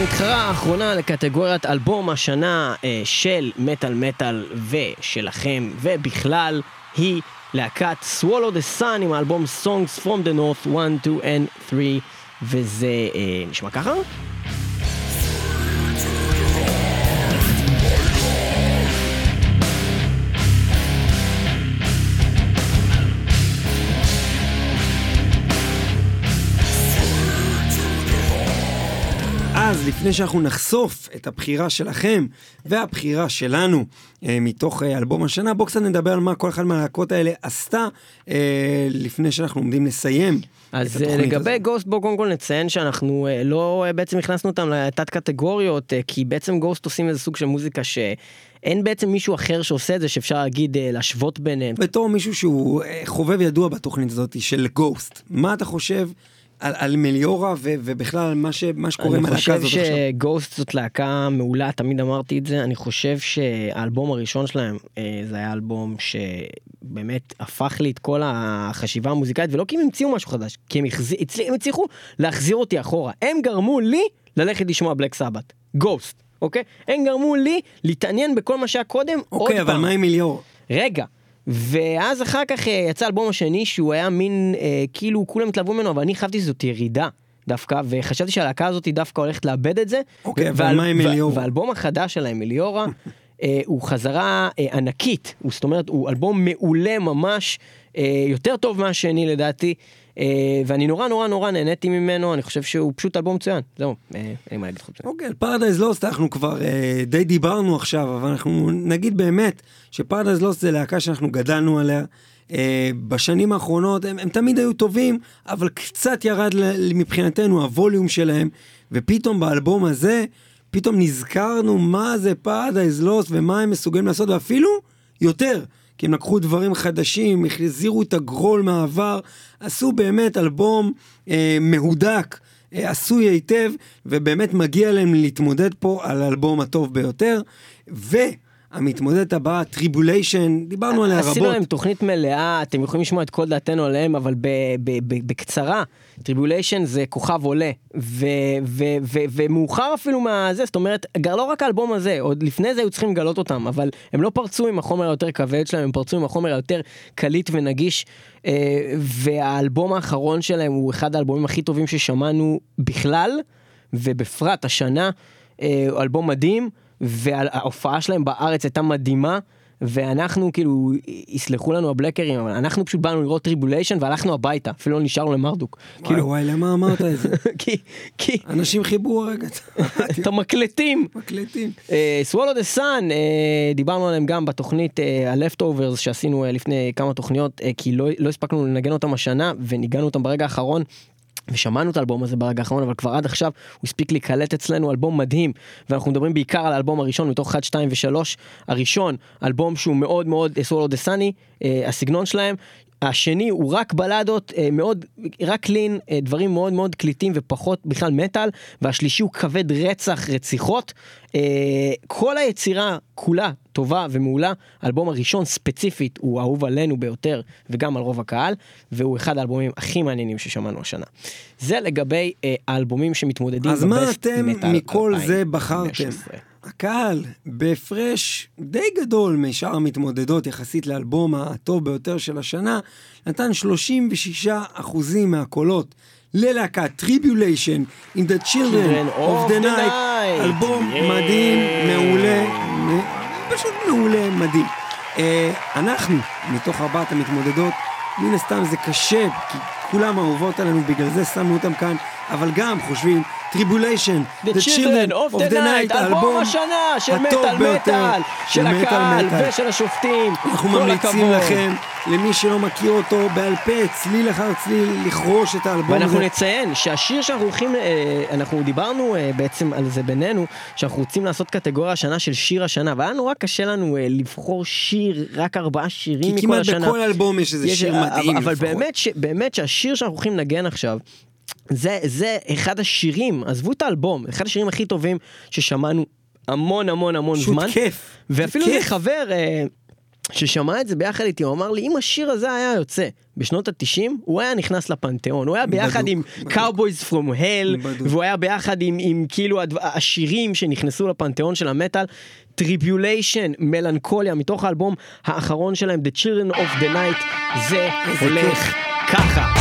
והמתחרה האחרונה לקטגוריית אלבום השנה אה, של מטאל מטאל ושלכם ובכלל היא להקת Swallow the Sun עם האלבום Songs from the North 1, 2 and 3 וזה אה, נשמע ככה? אז לפני שאנחנו נחשוף את הבחירה שלכם והבחירה שלנו אה, מתוך אה, אלבום השנה, בואו קצת נדבר על מה כל אחת מהלהקות האלה עשתה אה, לפני שאנחנו עומדים לסיים. אז אה, לגבי. גוסט בואו קודם כל נציין שאנחנו אה, לא אה, בעצם הכנסנו אותם לתת קטגוריות אה, כי בעצם גוסט עושים איזה סוג של מוזיקה שאין בעצם מישהו אחר שעושה את זה שאפשר להגיד אה, להשוות ביניהם. בתור מישהו שהוא אה, חובב ידוע בתוכנית הזאת של גוסט, מה אתה חושב על, על מליורה ו, ובכלל על מה, ש, מה שקורה עם אני הלהקה חושב הזאת עכשיו? שגוסט זאת להקה מעולה, תמיד אמרתי את זה. אני חושב שהאלבום הראשון שלהם אה, זה היה אלבום שבאמת הפך לי את כל החשיבה המוזיקלית, ולא כי הם המציאו משהו חדש, כי הם, החזיר, הצליח, הם הצליחו להחזיר אותי אחורה. הם גרמו לי ללכת לשמוע בלק סבת. גוסט, אוקיי? הם גרמו לי להתעניין בכל מה שהיה קודם עוד אוקיי, אבל פעם. מה עם מליורה? רגע. ואז אחר כך אה, יצא האלבום השני שהוא היה מין אה, כאילו כולם התלהבו ממנו אבל אני חשבתי שזאת ירידה דווקא וחשבתי שהלהקה הזאת דווקא הולכת לאבד את זה. אוקיי, ו- אבל מה עם מליורה? והאלבום החדש שלהם מליורה אה, הוא חזרה אה, ענקית הוא זאת אומרת הוא אלבום מעולה ממש אה, יותר טוב מהשני לדעתי. אה, ואני נורא נורא נורא נהניתי ממנו אני חושב שהוא פשוט אלבום מצוין זהו אה, אין לי מה להגיד מזה. אוקיי, פרדייז לוסט אנחנו כבר אה, די דיברנו עכשיו, אבל אנחנו נגיד באמת שפרדייז לוסט זה להקה שאנחנו גדלנו עליה. בשנים האחרונות הם, הם תמיד היו טובים, אבל קצת ירד מבחינתנו הווליום שלהם, ופתאום באלבום הזה, פתאום נזכרנו מה זה פרדייז לוסט ומה הם מסוגלים לעשות, ואפילו יותר. כי הם לקחו דברים חדשים, החזירו את הגרול מהעבר, עשו באמת אלבום אה, מהודק, אה, עשוי היטב, ובאמת מגיע להם להתמודד פה על האלבום הטוב ביותר. והמתמודדת הבאה, טריבוליישן, דיברנו עליה עשינו רבות. להם תוכנית מלאה, אתם יכולים לשמוע את כל דעתנו עליהם, אבל בקצרה, טריבוליישן זה כוכב עולה, ומאוחר אפילו מהזה, זאת אומרת, לא רק האלבום הזה, עוד לפני זה היו צריכים לגלות אותם, אבל הם לא פרצו עם החומר היותר כבד שלהם, הם פרצו עם החומר היותר קליט ונגיש, אה, והאלבום האחרון שלהם הוא אחד האלבומים הכי טובים ששמענו בכלל, ובפרט השנה, אה, אלבום מדהים, וההופעה שלהם בארץ הייתה מדהימה. ואנחנו כאילו, יסלחו לנו הבלקרים, אבל אנחנו פשוט באנו לראות טריבוליישן והלכנו הביתה, אפילו לא נשארנו למרדוק. וואי וואי, למה אמרת את זה? [laughs] כי, כי, אנשים חיברו רגע את המקלטים. מקלטים. Swallow the Sun, דיברנו עליהם גם בתוכנית ה-Leftovers שעשינו אה, לפני כמה תוכניות, אה, כי לא לא הספקנו לנגן אותם השנה וניגנו אותם ברגע האחרון. ושמענו את האלבום הזה ברגע האחרון אבל כבר עד עכשיו הוא הספיק להיקלט אצלנו אלבום מדהים ואנחנו מדברים בעיקר על האלבום הראשון מתוך 1, 2 ו-3 הראשון אלבום שהוא מאוד מאוד סוולו דה סאני הסגנון שלהם. השני הוא רק בלדות אה, מאוד רק קלין אה, דברים מאוד מאוד קליטים ופחות בכלל מטאל והשלישי הוא כבד רצח רציחות. אה, כל היצירה כולה טובה ומעולה האלבום הראשון ספציפית הוא אהוב עלינו ביותר וגם על רוב הקהל והוא אחד האלבומים הכי מעניינים ששמענו השנה. זה לגבי אה, האלבומים שמתמודדים אז מה אתם מכל זה 2015. בחרתם? הקהל, בהפרש די גדול משאר המתמודדות יחסית לאלבום הטוב ביותר של השנה, נתן 36% מהקולות ללהקת טריבוליישן and The Children of the Night, אלבום מדהים, מעולה, פשוט מעולה, מדהים. אה, אנחנו, מתוך ארבעת המתמודדות, מן הסתם זה קשה, כי כולם אהובות עלינו, בגלל זה שמנו אותם כאן, אבל גם חושבים, Tribulation, The Children of the Night, אלבום השנה של מטאל מטאל, של הקהל. ושל השופטים. אנחנו ממליצים. לכם, למי שלא מכיר אותו, בעל פה, צליל אחר צליל, לכרוש את האלבום ואנחנו הזה. נציין שהשיר שאנחנו הולכים, אה, אנחנו דיברנו אה, בעצם על זה בינינו, שאנחנו רוצים לעשות קטגוריה השנה של שיר השנה, והיה נורא קשה לנו אה, לבחור שיר, רק ארבעה שירים כי מכל כמעט השנה. בכל אלבום יש איזה שיר מדהים אבל לפחות. ש, באמת שהשיר שאנחנו הולכים לנגן עכשיו, זה, זה אחד השירים, עזבו את האלבום, אחד השירים הכי טובים ששמענו המון המון המון פשוט זמן. כיף. ואפילו כיף. חבר אה, ששמע את זה ביחד איתי, הוא אמר לי, אם השיר הזה היה יוצא בשנות התשעים, הוא היה נכנס לפנתיאון, הוא היה ביחד בדוק, עם בדוק. Cowboys From Hell, בדוק. והוא היה ביחד עם, עם כאילו הדבר, השירים שנכנסו לפנתיאון של המטאל, Tribulation, Melancholia, מתוך האלבום האחרון שלהם, The Children of the Night, זה הולך ככה.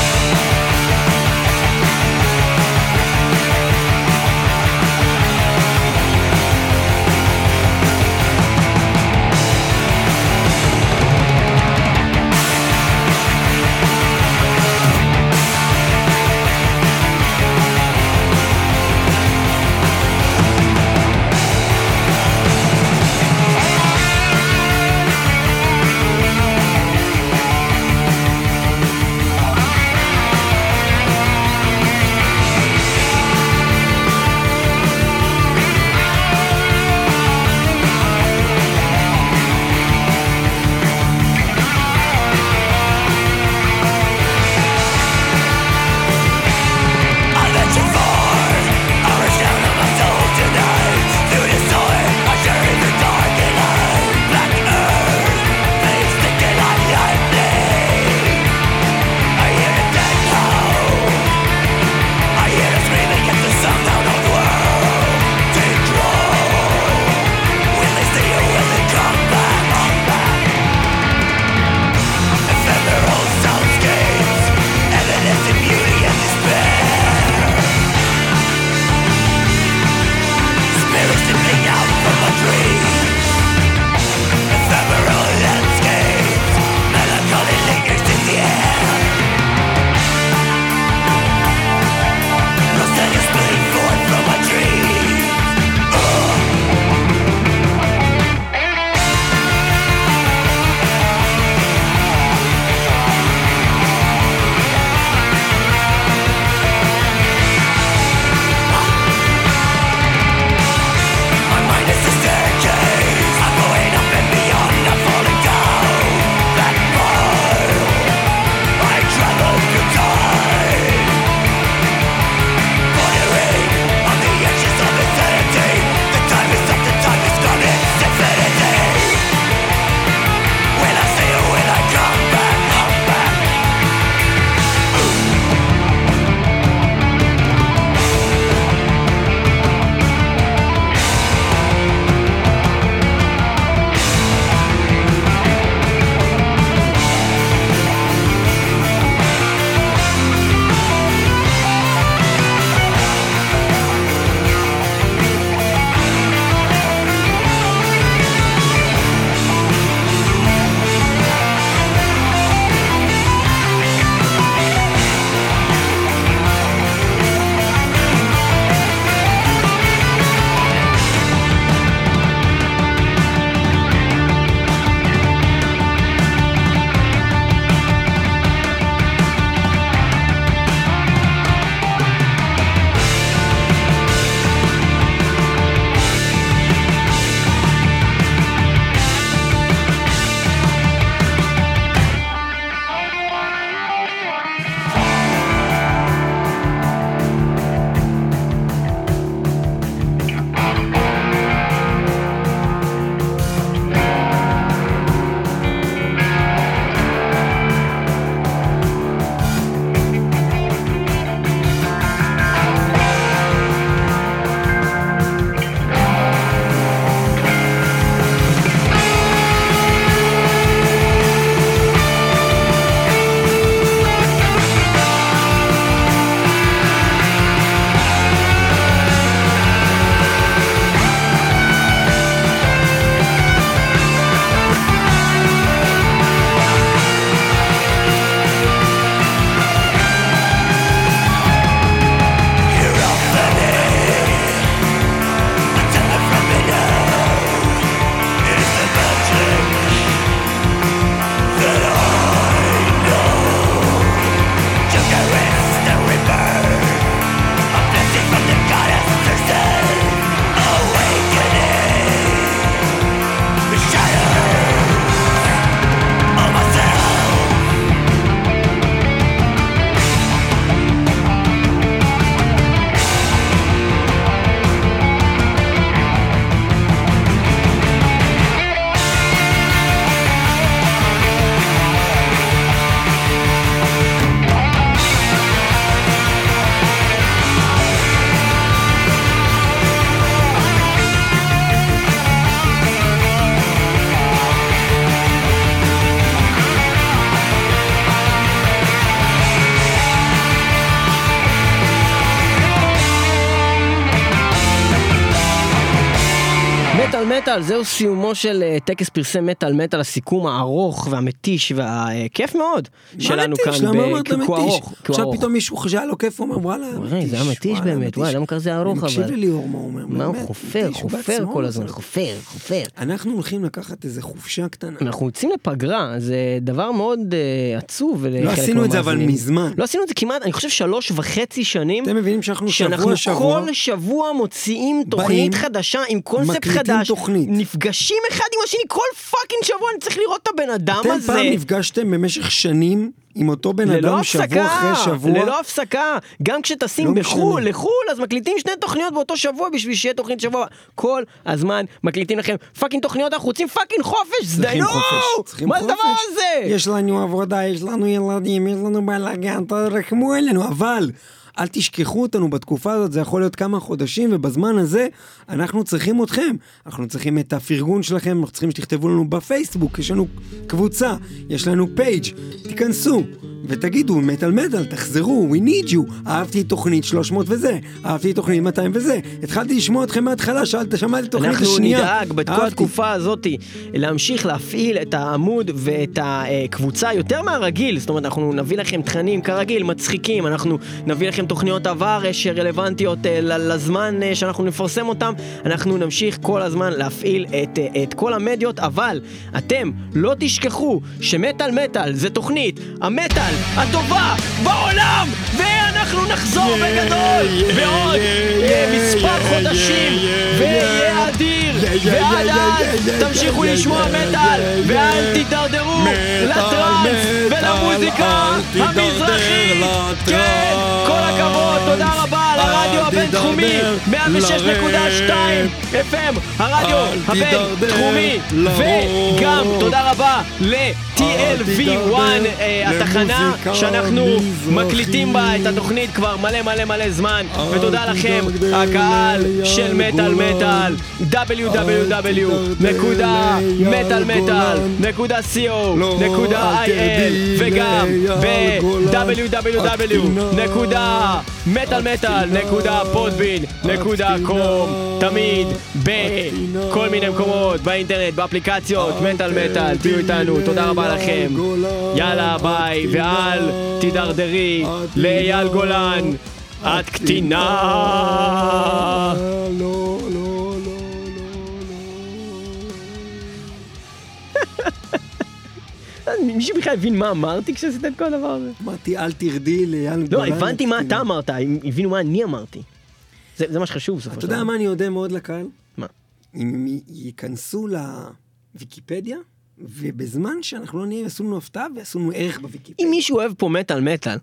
מטאל מטאל, זהו סיומו של אה, טקס פרסי מטאל מטאל, הסיכום הארוך והמתיש והכיף מאוד שלנו כאן, מתיש? למה ב- אמרת מתיש? ארוך, עכשיו. פתאום מישהו חשב לו כיף, הוא אומר וואלה, וואי, זה היה מתיש באמת, וואי, למה כזה ארוך מקשיב אבל? לליאור מה הוא אומר, מה הוא חופר, מתיש, חופר כל הזמן. חופר, חופר. אנחנו הולכים לקחת איזה חופשה קטנה. אנחנו יוצאים לפגרה, זה דבר מאוד אה, עצוב. לא עשינו את זה אבל. מזמן. לא עשינו את זה כמעט, אני חושב שלוש וחצי שנים. אתם מבינים שאנחנו שבוע שאנחנו שבוע כל שבוע מוציאים תוכנית חדשה עם קונספט חדש. תוכנית. נפגשים אחד עם השני כל fucking שבוע, אני צריך לראות את הבן אדם אתם הזה. פעם נפגשתם במשך שנים עם אותו בן אדם שבוע הפסקה, אחרי שבוע? ללא הפסקה. גם כשטסים לא בחו"ל, משנה. לחו"ל, אז מקליטים שני תוכניות באותו שבוע בשביל שיהיה תוכנית שבוע. כל הזמן מקליטים לכם fucking תוכניות, אנחנו רוצים fucking חופש, זדיינו! מה זה. הדבר הזה? יש לנו עבודה, יש לנו ילדים, יש לנו בלאגן, תרחמו עלינו, אבל אל תשכחו אותנו בתקופה הזאת, זה יכול להיות כמה חודשים, ובזמן הזה אנחנו צריכים אתכם. אנחנו צריכים את הפרגון שלכם, אנחנו צריכים שתכתבו לנו בפייסבוק, יש לנו קבוצה, יש לנו פייג', תיכנסו. ותגידו, מטאל מטאל, תחזרו, we need you. אהבתי תוכנית 300 וזה, אהבתי תוכנית 200 וזה. התחלתי לשמוע אתכם מההתחלה, שאלת, שמעתי את התוכנית אנחנו השנייה. נדאג בכל. התקופה הזאת להמשיך להפעיל את העמוד ואת הקבוצה יותר מהרגיל, זאת אומרת אנחנו נביא לכם תכנים כרגיל, מצחיקים, אנחנו נביא לכם תוכניות עבר אה, שרלוונטיות אה, לזמן אה, שאנחנו נפרסם אותם, אנחנו נמשיך כל הזמן להפעיל את, את כל המדיות, אבל אתם לא תשכחו שמטאל מטאל זה תוכנית המטאל הטובה בעולם, ואנחנו נחזור בגדול. בעוד אה, מספר חודשים, ויהיה אדיר, ועד אז תמשיכו לשמוע מטאל, ואל תידרדרו לטראנס ולמוזיקה המזרחית. כן, כל הכבוד, תודה רבה לרדיו הבינתחומי, 106.2 FM, הרדיו הבינתחומי, וגם תודה רבה ל-TLV1, אה, התחנה שאנחנו. מקליטים בה את התוכנית כבר מלא מלא מלא זמן, ותודה לכם, הקהל של מטאל מטאל, www.מטאלמטאל.co.il וגם ב-www.מטאלמטאל.podbean.com תמיד בכל מיני מקומות, באינטרנט, באפליקציות, מטאל מטאל, תהיו איתנו, תודה רבה לכם. יאללה ביי, ואל תידרדרי לאייל גולן, את קטינה. לא, לא, מישהו בכלל הבין מה אמרתי כשעשית את כל הדבר הזה? אמרתי, אל תרדי לאייל לא, גולן. הבנתי מה הקטינה. אתה אמרת, הבינו מה אני אמרתי. זה מה שחשוב בסופו אתה של יודע דבר. מה אני אודה מאוד לקהל? מה? אם ייכנסו לוויקיפדיה, ובזמן שאנחנו לא נהיה, יעשו לנו הפתעה ויעשו לנו ערך בוויקיפדיה. אם מישהו אוהב פה מטאל מטאל,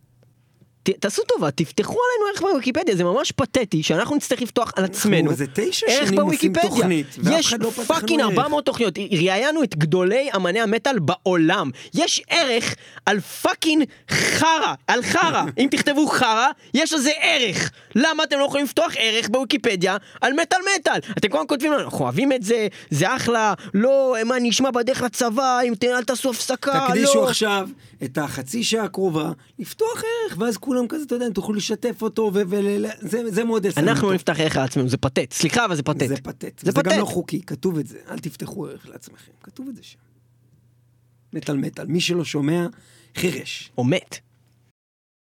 ת- תעשו טובה, תפתחו עלינו ערך בוויקיפדיה, זה ממש פתטי שאנחנו נצטרך לפתוח על עצמנו. איזה תשע שנים עושים. תוכנית, יש לא fucking ערך. 400 תוכניות, ראיינו את גדולי אמני המטאל בעולם. יש ערך על fucking חרא, על חרא. [laughs] אם תכתבו חרא, יש לזה ערך. למה אתם לא יכולים לפתוח ערך בוויקיפדיה על מטאל מטאל? אתם כל הזמן כותבים לנו, אנחנו אוהבים את זה, זה אחלה, לא, מה נשמע בדרך לצבא, אם אל תעשו הפסקה, תקדישו לא. עכשיו את החצי שעה הקרובה לפתוח ערך, ואז כולם כזה, אתה יודע, תוכלו לשתף אותו, וזה מאוד לנו אנחנו נפתח ערך לעצמנו, זה פתט. סליחה, אבל זה פתט. זה פתט. זה גם. לא חוקי, כתוב את זה. אל תפתחו ערך לעצמכם, כתוב את זה שם. מטאל מטאל, מי שלא שומע, חירש. או מת.